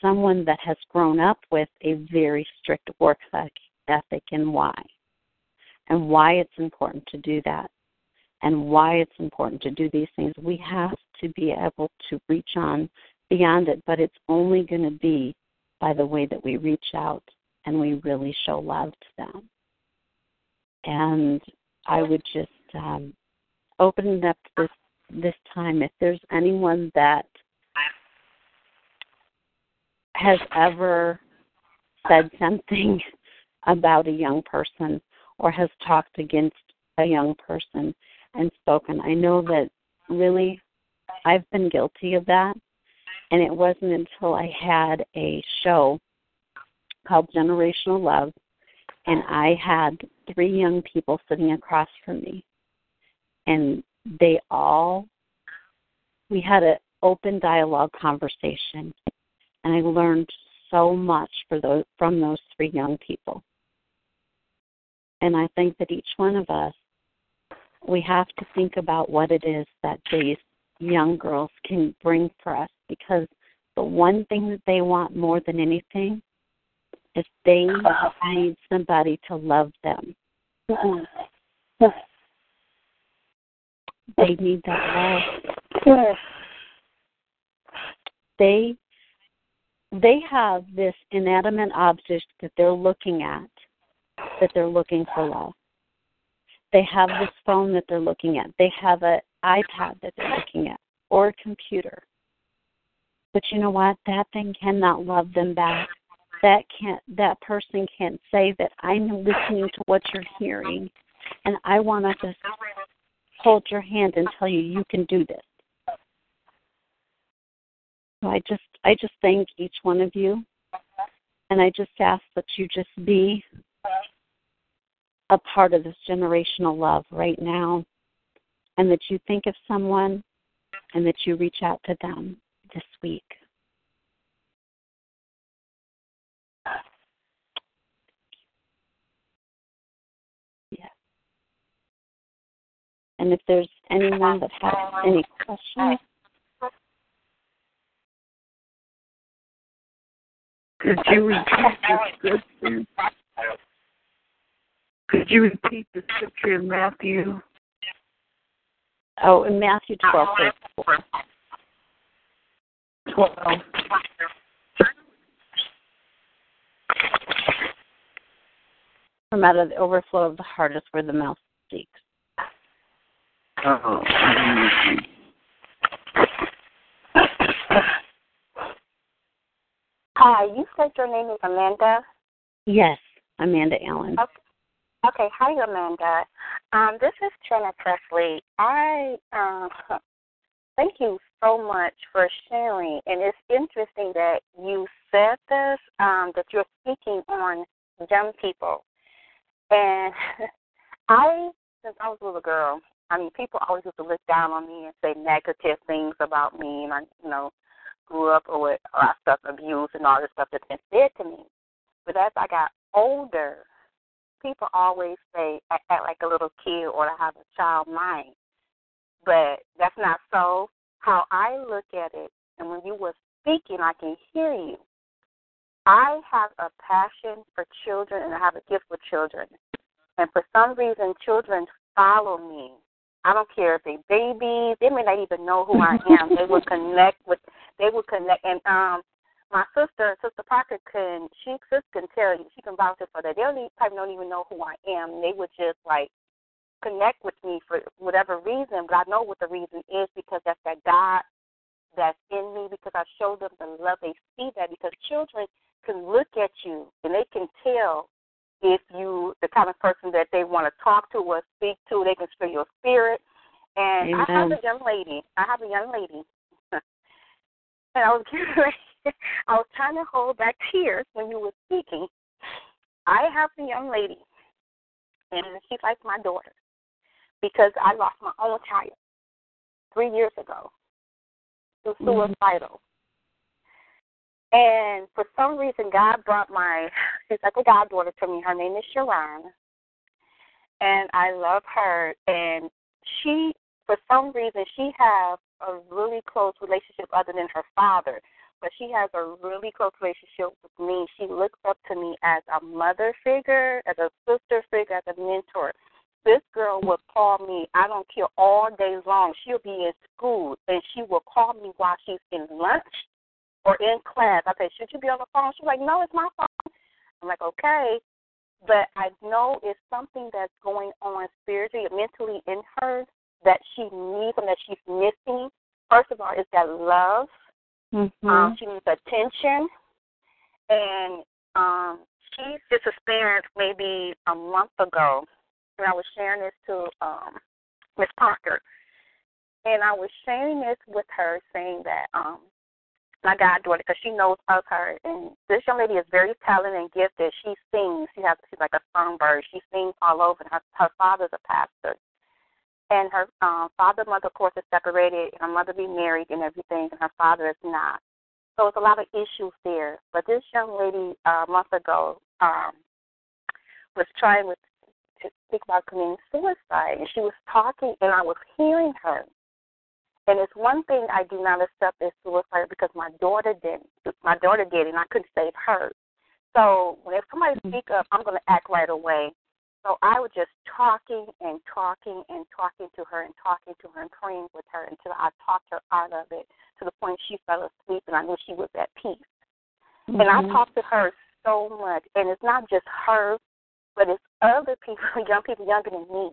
someone that has grown up with a very strict work ethic and why. And why it's important to do that. And why it's important to do these things. We have to be able to reach on beyond it, but it's only going to be by the way that we reach out and we really show love to them. And I would just um, open it up this this time. If there's anyone that has ever said something about a young person or has talked against a young person and spoken, I know that really I've been guilty of that. And it wasn't until I had a show called Generational Love, and I had three young people sitting across from me. And they all, we had an open dialogue conversation, and I learned so much for those, from those three young people. And I think that each one of us, we have to think about what it is that these young girls can bring for us because the one thing that they want more than anything is they uh-huh. need somebody to love them. Uh-huh. They need that love. They they have this inanimate object that they're looking at that they're looking for love. They have this phone that they're looking at. They have an iPad that they're looking at or a computer. But you know what? That thing cannot love them back. That can't that person can't say that I'm listening to what you're hearing and I want to just hold your hand and tell you you can do this. So I just I just thank each one of you and I just ask that you just be a part of this generational love right now and that you think of someone and that you reach out to them this week. And if there's anyone that has any questions, Could you repeat the scripture? Could you repeat the scripture in Matthew? Oh, in Matthew 12, verse 4. 12. From out of the overflow of the heart is where the mouth speaks. Oh. Hi, you said your name is Amanda. Yes, Amanda Allen. Okay. Okay, hi Amanda. Um, this is Trina Presley. I uh, thank you so much for sharing, and it's interesting that you said this um, that you're speaking on young people, and I since I was a little girl, I mean, people always used to look down on me and say negative things about me, and I, you know, grew up with a lot of stuff, abuse and all this stuff that's been said to me. But as I got older, people always say I act like a little kid or I have a child mind. But that's not so. How I look at it, and when you were speaking, I can hear you. I have a passion for children and I have a gift for children. And for some reason, children follow me. I don't care if they babies, they may not even know who I am. they would connect with, they would connect. And um, my sister, Sister Parker, can she sis can tell you, she can vouch for that. They even, probably don't even know who I am. They would just like connect with me for whatever reason, but I know what the reason is because that's that God that's in me because I show them the love. They see that because children can look at you and they can tell if you the kind of person that they want to talk to or speak to. They can feel your spirit. And Amen. I have a young lady. I have a young lady. and I was getting ready I was trying to hold back tears when you were speaking. I have a young lady, and she's like my daughter because I lost my own child three years ago. It was mm-hmm. suicidal. And for some reason, God brought my, she's like a goddaughter to me. Her name is Sharon. And I love her. And she, for some reason, she has a really close relationship other than her father but she has a really close relationship with me. She looks up to me as a mother figure, as a sister figure, as a mentor. This girl will call me, I don't care, all day long. She'll be in school and she will call me while she's in lunch or in class. I said, Should you be on the phone? She's like, No, it's my phone. I'm like, Okay. But I know it's something that's going on spiritually, and mentally in her that she needs and that she's missing. First of all, is that love. Mm-hmm. Um, she needs attention. And um, she just experienced maybe a month ago, and I was sharing this to um, Miss Parker. And I was sharing this with her, saying that um, my goddaughter, because she knows of her, and this young lady is very talented and gifted. She sings. She has she's like a songbird. She sings all over. And her her father's a pastor, and her um, father, mother, of course, is separated. And her mother remarried and everything, and her father is not. So it's a lot of issues there. But this young lady uh, a month ago um, was trying with, to think about committing suicide, and she was talking, and I was hearing her. And it's one thing I do not accept is suicide because my daughter didn't, My daughter did, and I couldn't save her. So when if somebody speak up, I'm going to act right away. So I was just talking and talking and talking to her and talking to her and praying with her until I talked her out of it to the point she fell asleep and I knew she was at peace. Mm-hmm. And I talked to her so much, and it's not just her, but it's other people, young people younger than me.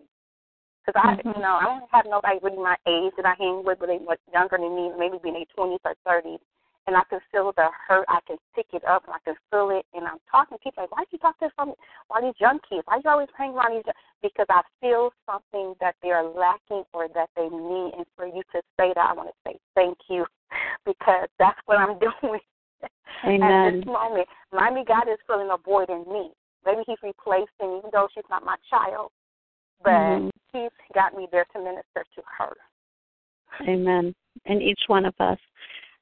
Because I, Mhm. you know, I don't have nobody really my age that I hang with, but they much younger than me, maybe in their twenties or thirties. And I can feel the hurt. I can pick it up, and I can feel it. And I'm talking to people like, why do you talk to some, why these young kids? Why you always hang around these? young-" Because I feel something that they are lacking or that they need. And for you to say that, I want to say thank you, because that's what I'm doing at this moment. Maybe God is filling a void in me. Maybe He's replacing, even though she's not my child, but Mhm. He's got me there to minister to her. Amen. And each one of us.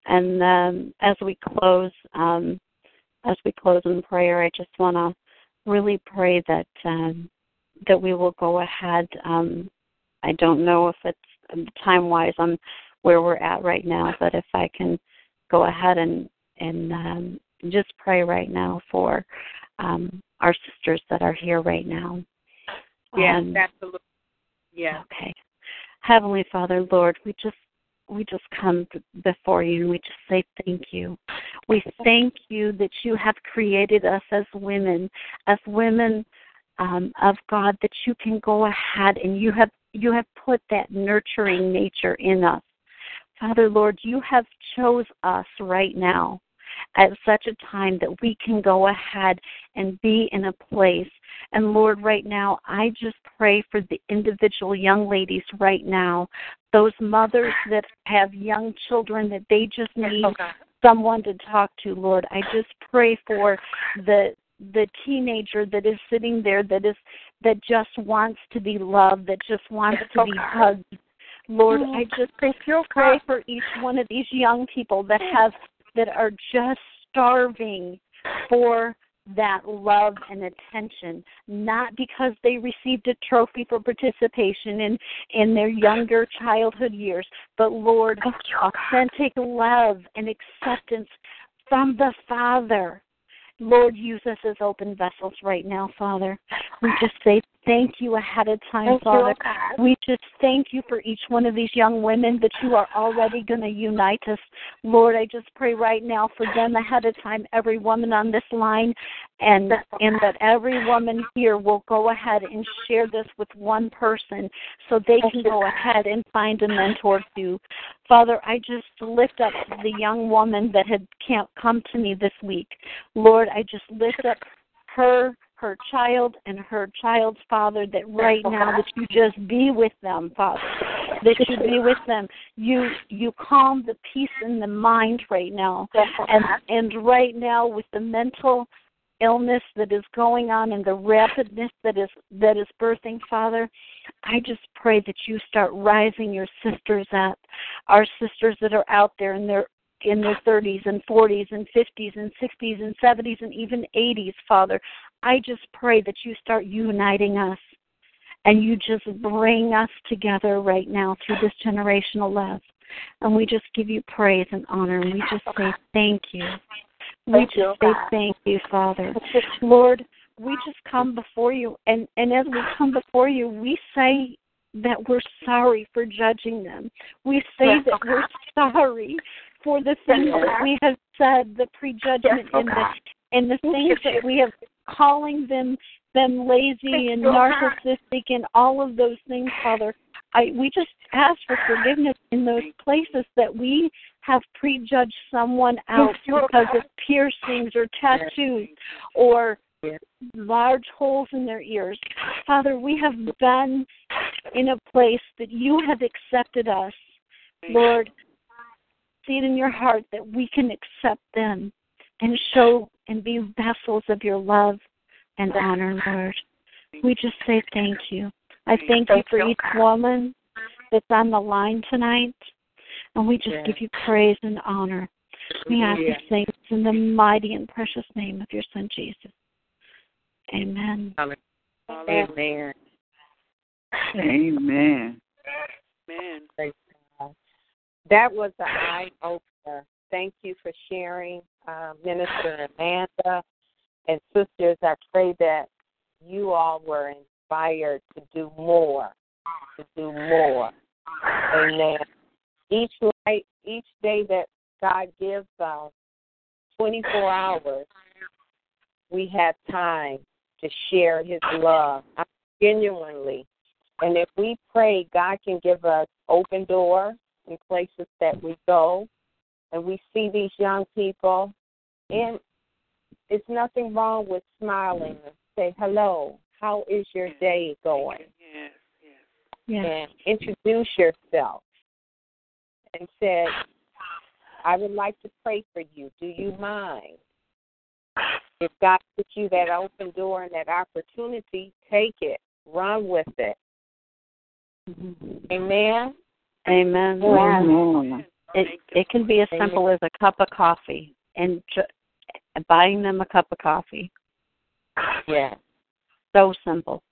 And um, as we close, um, as we close in prayer, I just want to really pray that um, that we will go ahead. Um, I don't know if it's time wise on where we're at right now, but if I can go ahead and and um, just pray right now for um, our sisters that are here right now. Yes, Um, absolutely. Yeah. Okay. Heavenly Father, Lord, we just we just come before you and we just say thank you. We thank you that you have created us as women, as women um, of God, that you can go ahead and you have you have put that nurturing nature in us. Father, Lord, you have chose us right now at such a time that we can go ahead and be in a place. And Lord, right now, I just pray for the individual young ladies right now, those mothers that have young children that they just need someone to talk to, Lord. I just pray for the the teenager that is sitting there that is that just wants to be loved, that just wants to be hugged. Lord, I just pray for each one of these young people that have that are just starving for that love and attention, not because they received a trophy for participation in in their younger childhood years, but Lord, authentic love and acceptance from the Father. Lord, use us as open vessels right now, Father. We just say thank you ahead of time, Thank you, Father. Oh God. We just thank you for each one of these young women that you are already going to unite us. Lord, I just pray right now for them ahead of time, every woman on this line, and and that every woman here will go ahead and share this with one person so they can go ahead and find a mentor too. Father, I just lift up the young woman that had can't come to me this week. Lord, I just lift up her her child and her child's father that right now that you just be with them father. That you be with them. You you calm the peace in the mind right now. And and right now with the mental illness that is going on and the rapidness that is that is birthing father i just pray that you start rising your sisters up our sisters that are out there in their in their 30s and 40s and 50s and 60s and 70s and even 80s, Father. I just pray that you start uniting us and you just bring us together right now through this generational love. And we just give you praise and honor and we just say thank you. We Thank just say thank you, Father. Lord, we just come before you and, and as we come before you, we say that we're sorry for judging them. We say Yes, that okay. we're sorry for the things oh that we have said, the prejudgment oh and the and the things that we have calling them them lazy and narcissistic and all of those things, Father. I we just ask for forgiveness in those places that we have prejudged someone else because of piercings or tattoos or large holes in their ears. Father, we have been in a place that you have accepted us. Lord, see it in your heart that we can accept them and show and be vessels of your love and honor, Lord. We just say thank you. I thank you for each woman that's on the line tonight. And we just give you praise and honor. We ask these things in the mighty and precious name of your Son, Jesus. Amen. Amen. Amen. Amen. Praise God. That was an eye opener. Thank you for sharing, uh, Minister Amanda and sisters. I pray that you all were inspired to do more, to do more. Amen. Each night, each day that God gives us 24 hours, we have time to share His love genuinely. And if we pray, God can give us open doors in places that we go, and we see these young people, and it's nothing wrong with smiling and say hello. How is your day going? Yes, yes. Yes. and introduce yourself and said, I would like to pray for you. Do you mind? If God gives you that open door and that opportunity, take it. Run with it. Amen. Amen. Amen. It it can be as simple as a cup of coffee and ju- buying them a cup of coffee. Yeah. So simple.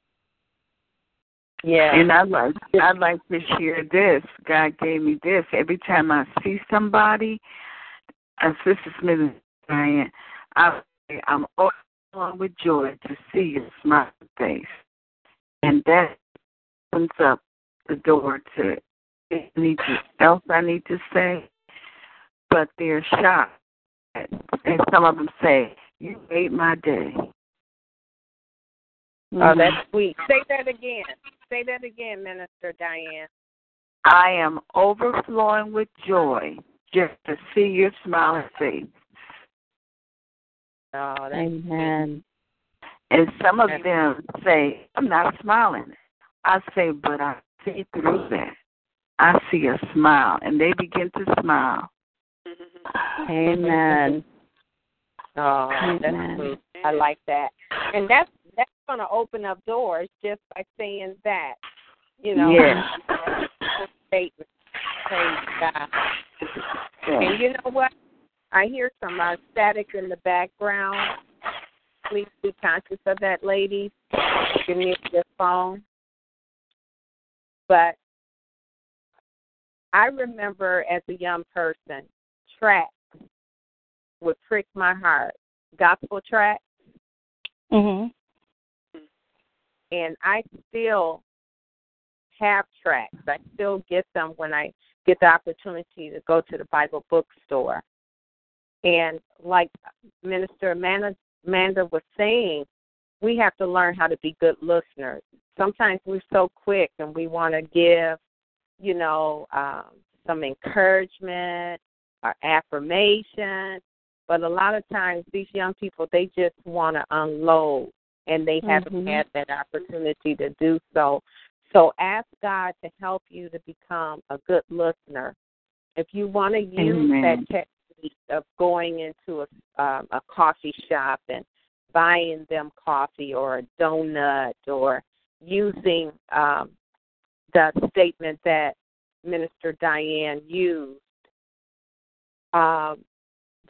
Yeah. And I'd like I'd like to share this. God gave me this. Every time I see somebody, uh, Sister Smith Diane, I I'm overwhelmed with joy to see your smiling face, and that opens up the door to anything else I need to say. But they're shocked, and some of them say, "You made my day." Oh, that's sweet. Say that again. Say that again, Minister Diane. I am overflowing with joy just to see your smiling face. Oh, that's Amen. And some of them say, I'm not smiling. I say, but I see through that. I see a smile, and they begin to smile. Amen. Oh, that's Amen. sweet. I like that. And that's that's going to open up doors just by saying that. You know, Yes. statement. Praise God. And you know what? I hear some uh, static in the background. Please be conscious of that, ladies. You mute your phone. But I remember as a young person, tracts would prick my heart. Gospel tracts. Mhm. And I still have tracts. I still get them when I get the opportunity to go to the Bible bookstore. And like Minister Amanda, Amanda was saying, we have to learn how to be good listeners. Sometimes we're so quick and we want to give, you know, um, some encouragement or affirmation. But a lot of times these young people, they just want to unload and they haven't Mhm. had that opportunity to do so. So ask God to help you to become a good listener. If you want to use Amen. that technique of going into a um, a coffee shop and buying them coffee or a donut or using um, the statement that Minister Diane used, um,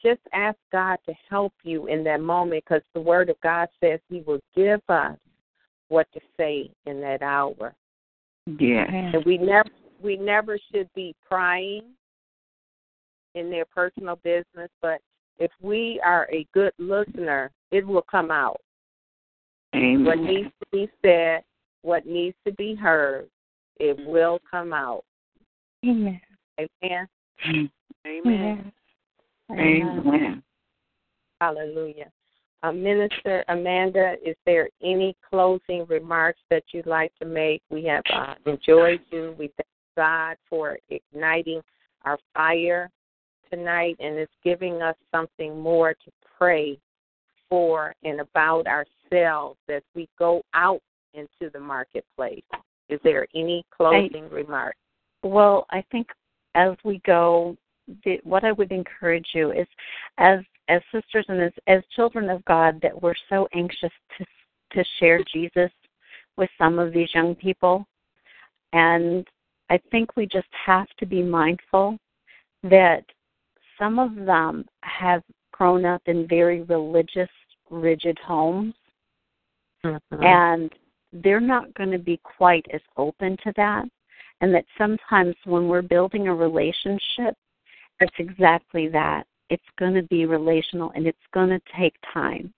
just ask God to help you in that moment because the Word of God says He will give us what to say in that hour. Yeah. And we never we never should be prying in their personal business, but if we are a good listener, it will come out. Amen. What needs to be said, what needs to be heard, it will come out. Amen. Amen. Amen. Amen. Amen. Hallelujah. Uh, Minister Amanda, is there any closing remarks that you'd like to make? We have uh, enjoyed you. We thank God for igniting our fire tonight and it's giving us something more to pray for and about ourselves as we go out into the marketplace. Is there any closing I, remarks? Well, I think as we go, the, what I would encourage you is, as as sisters and as, as children of God, that we're so anxious to to share Jesus with some of these young people, and I think we just have to be mindful that some of them have grown up in very religious, rigid homes, mm-hmm. and they're not going to be quite as open to that. And that sometimes when we're building a relationship, it's exactly that. It's going to be relational and it's going to take time.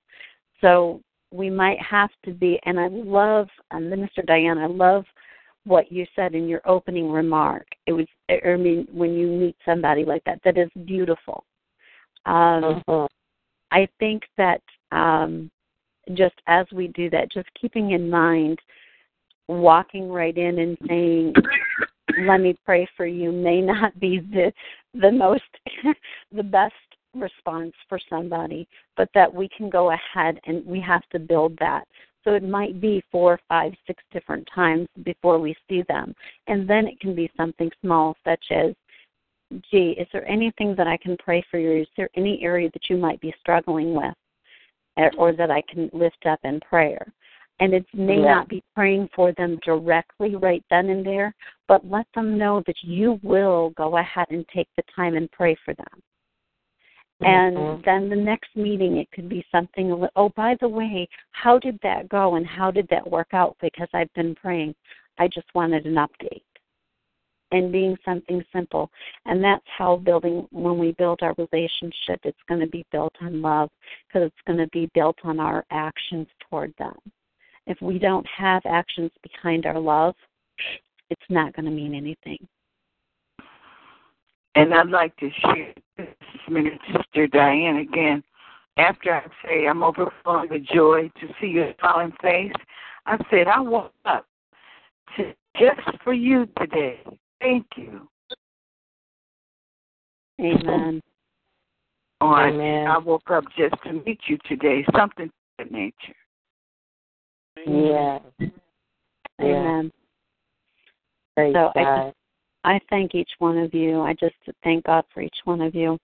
So we might have to be, and I love, uh, Minister Diane, I love what you said in your opening remark. It was, I mean, when you meet somebody like that, that is beautiful. Um, uh-huh. I think that um, just as we do that, just keeping in mind, walking right in and saying, "Let me pray for you," may not be the the most the best response for somebody, but that we can go ahead and we have to build that. So it might be four, five, six different times before we see them. And then it can be something small, such as, gee, is there anything that I can pray for you? Is there any area that you might be struggling with eh, or that I can lift up in prayer? And it may yeah. not be praying for them directly right then and there, but let them know that you will go ahead and take the time and pray for them. And mm-hmm. then the next meeting, it could be something, oh, by the way, how did that go and how did that work out? Because I've been praying. I just wanted an update. And being something simple. And that's how building, when we build our relationship, it's going to be built on love because it's going to be built on our actions toward them. If we don't have actions behind our love, it's not going to mean anything. And I'd like to share this minute, Sister Diane, again. After I say I'm overflowing with joy to see your smiling face, I said I woke up to, just for you today. Thank you. Amen. Oh, Amen. I, I woke up just to meet you today. Something to that nature. Yeah. Amen. Praise so God. I just I thank each one of you. I just thank God for each one of you.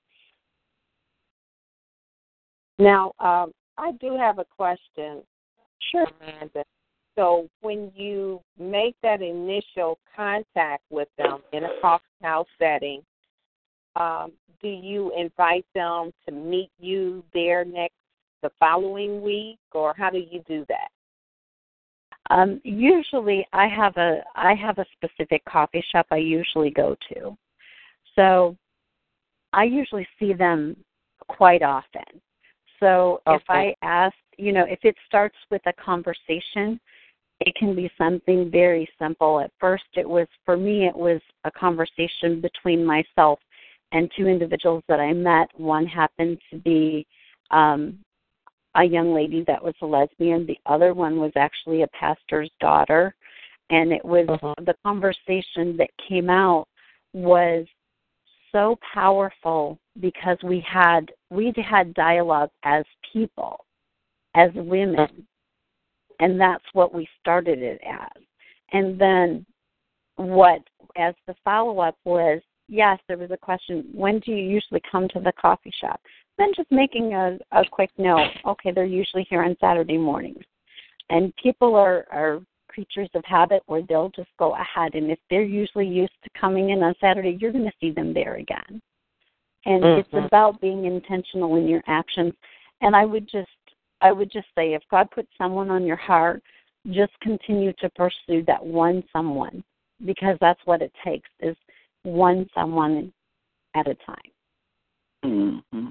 Now, um, I do have a question. Sure. Amanda. So, when you make that initial contact with them in a coffee house setting, um, do you invite them to meet you there next the following week, or how do you do that? Um, usually, I have a I have a specific coffee shop I usually go to, so I usually see them quite often. So okay. if I ask, you know, if it starts with a conversation, it can be something very simple. At first, it was for me, it was a conversation between myself and two individuals that I met. One happened to be um, a young lady that was a lesbian. The other one was actually a pastor's daughter. And it was uh-huh. the conversation that came out was so powerful because we had we had dialogue as people, as women. And that's what we started it as. And then what as the follow up was yes, there was a question, when do you usually come to the coffee shop? Then just making a, a quick note. Okay, they're usually here on Saturday mornings. And people are, are creatures of habit where they'll just go ahead and if they're usually used to coming in on Saturday, you're gonna see them there again. And mm-hmm. it's about being intentional in your actions. And I would just I would just say if God puts someone on your heart, just continue to pursue that one someone because that's what it takes is one someone at a time. Mm-hmm.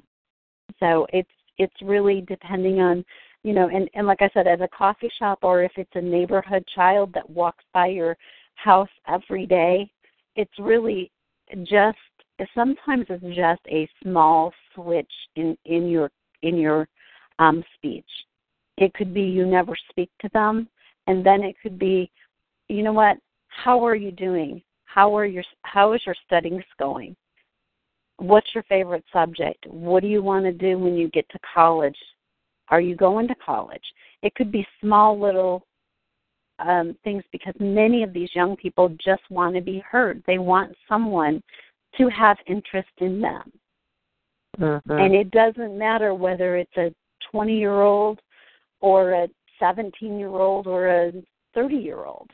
So it's it's really depending on you know and and like i said at a coffee shop or if it's a neighborhood child that walks by your house every day it's really just sometimes it's just a small switch in in your in your um speech. It could be you never speak to them and then it could be you know what? How are you doing? How are your how is your studies going? What's your favorite subject? What do you want to do when you get to college? Are you going to college? It could be small little um, things because many of these young people just want to be heard. They want someone to have interest in them. Mm-hmm. And it doesn't matter whether it's a 20 year old or a 17 year old or a 30 year old.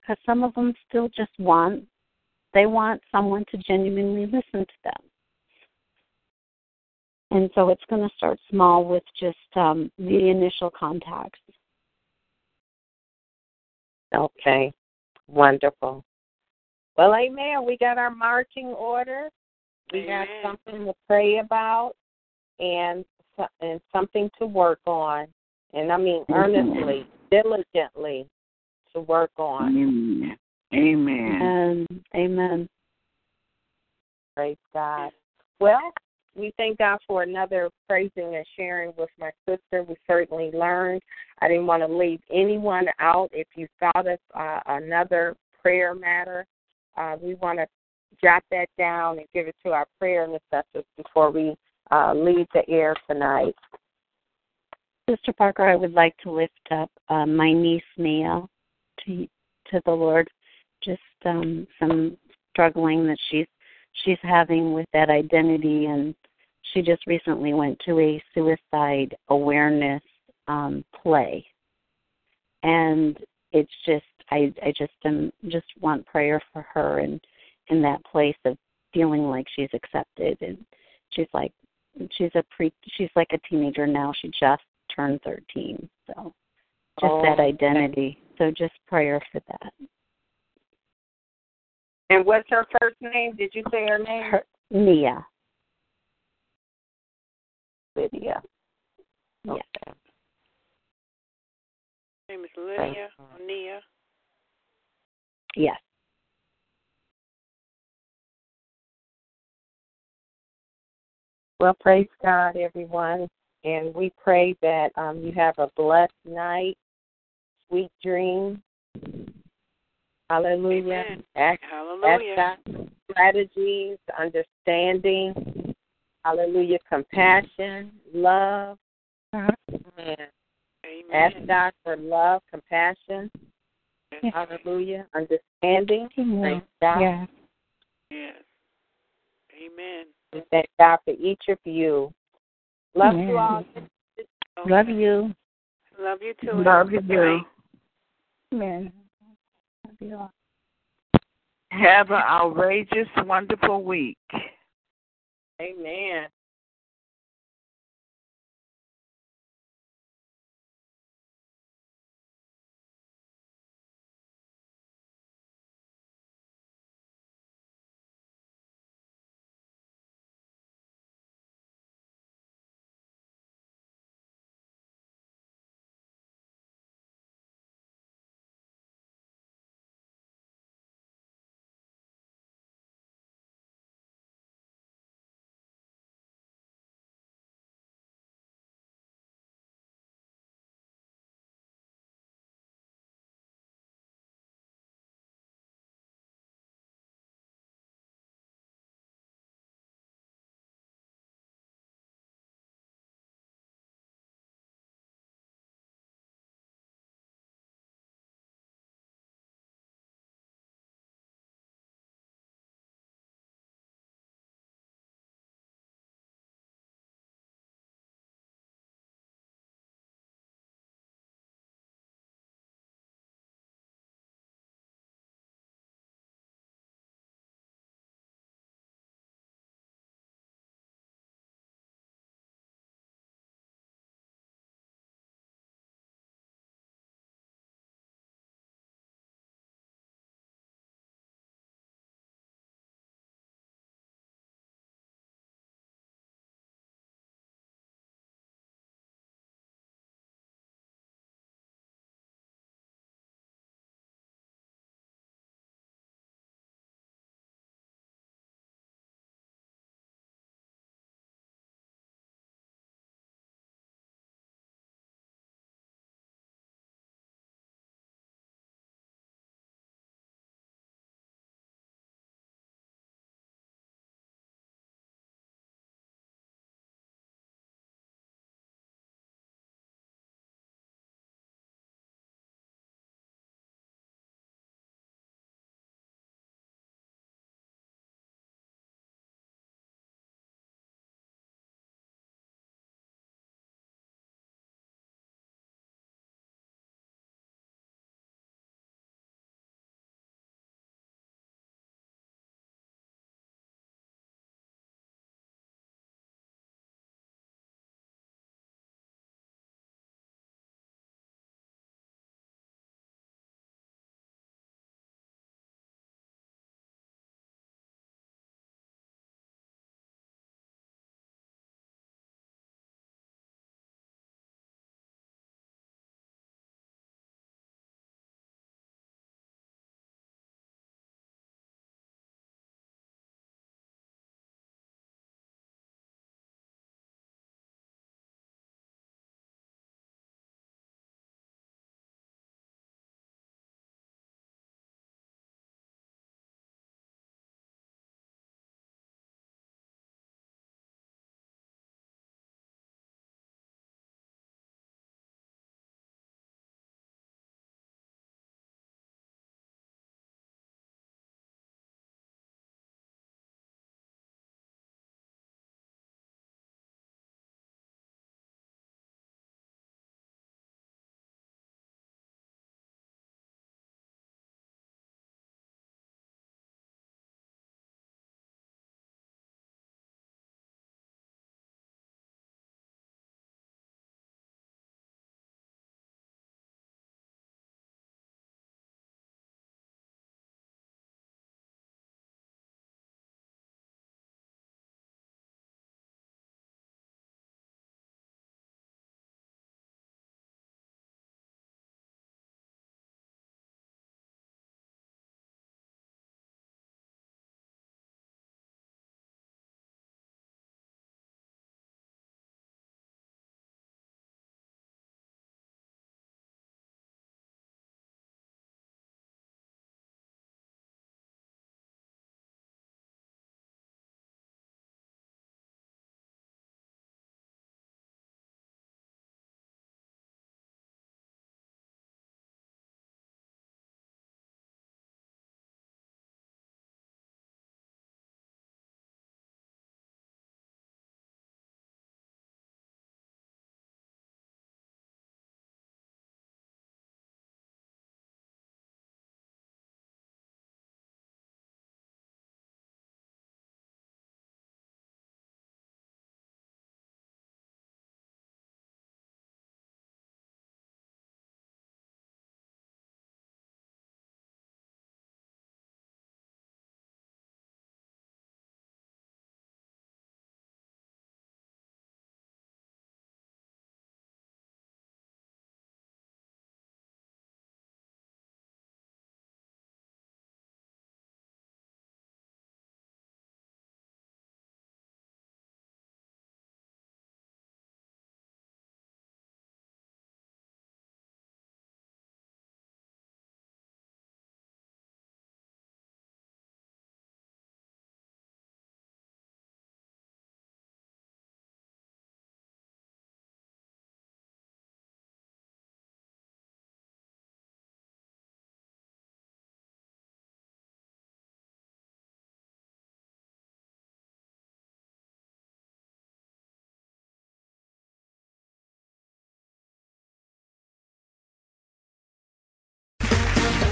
Because some of them still just want, they want someone to genuinely listen to them. And so it's going to start small with just um, the initial contacts. Okay, wonderful. Well, amen. We got our marching order. We have something to pray about and and something to work on. And I mean earnestly, diligently to work on. Amen. Amen. Amen. Praise God. Well, we thank God for another praising and sharing with my sister. We certainly learned. I didn't want to leave anyone out. If you thought of uh, another prayer matter, uh, we want to jot that down and give it to our prayer intercessors before we uh, leave the air tonight. Sister Parker, I would like to lift up uh, my niece Mia to to the Lord. Just um, some struggling that she's she's having with that identity, and she just recently went to a suicide awareness um, play, and it's just I I just am just want prayer for her and in that place of feeling like she's accepted. And she's like she's a pre she's like a teenager now. She just turned 13 so just Oh, that identity. So just prayer for that. And what's her first name? Did you say her name? her, Nia Lydia. yeah name is Lydia or Nia. yes Well, praise God, everyone. And we pray that um, you have a blessed night, sweet dreams. Hallelujah. Amen. Ask, Hallelujah. ask God strategies, understanding. Hallelujah. Compassion, love. And ask Amen. God for love, compassion. Hallelujah. Understanding. Praise God. Yeah. Yes. Amen. We thank God for each of you. Love Amen. you all. Love you. Love you too. Love you, Have too. Amen. Love you all. Have an outrageous, wonderful week. Amen.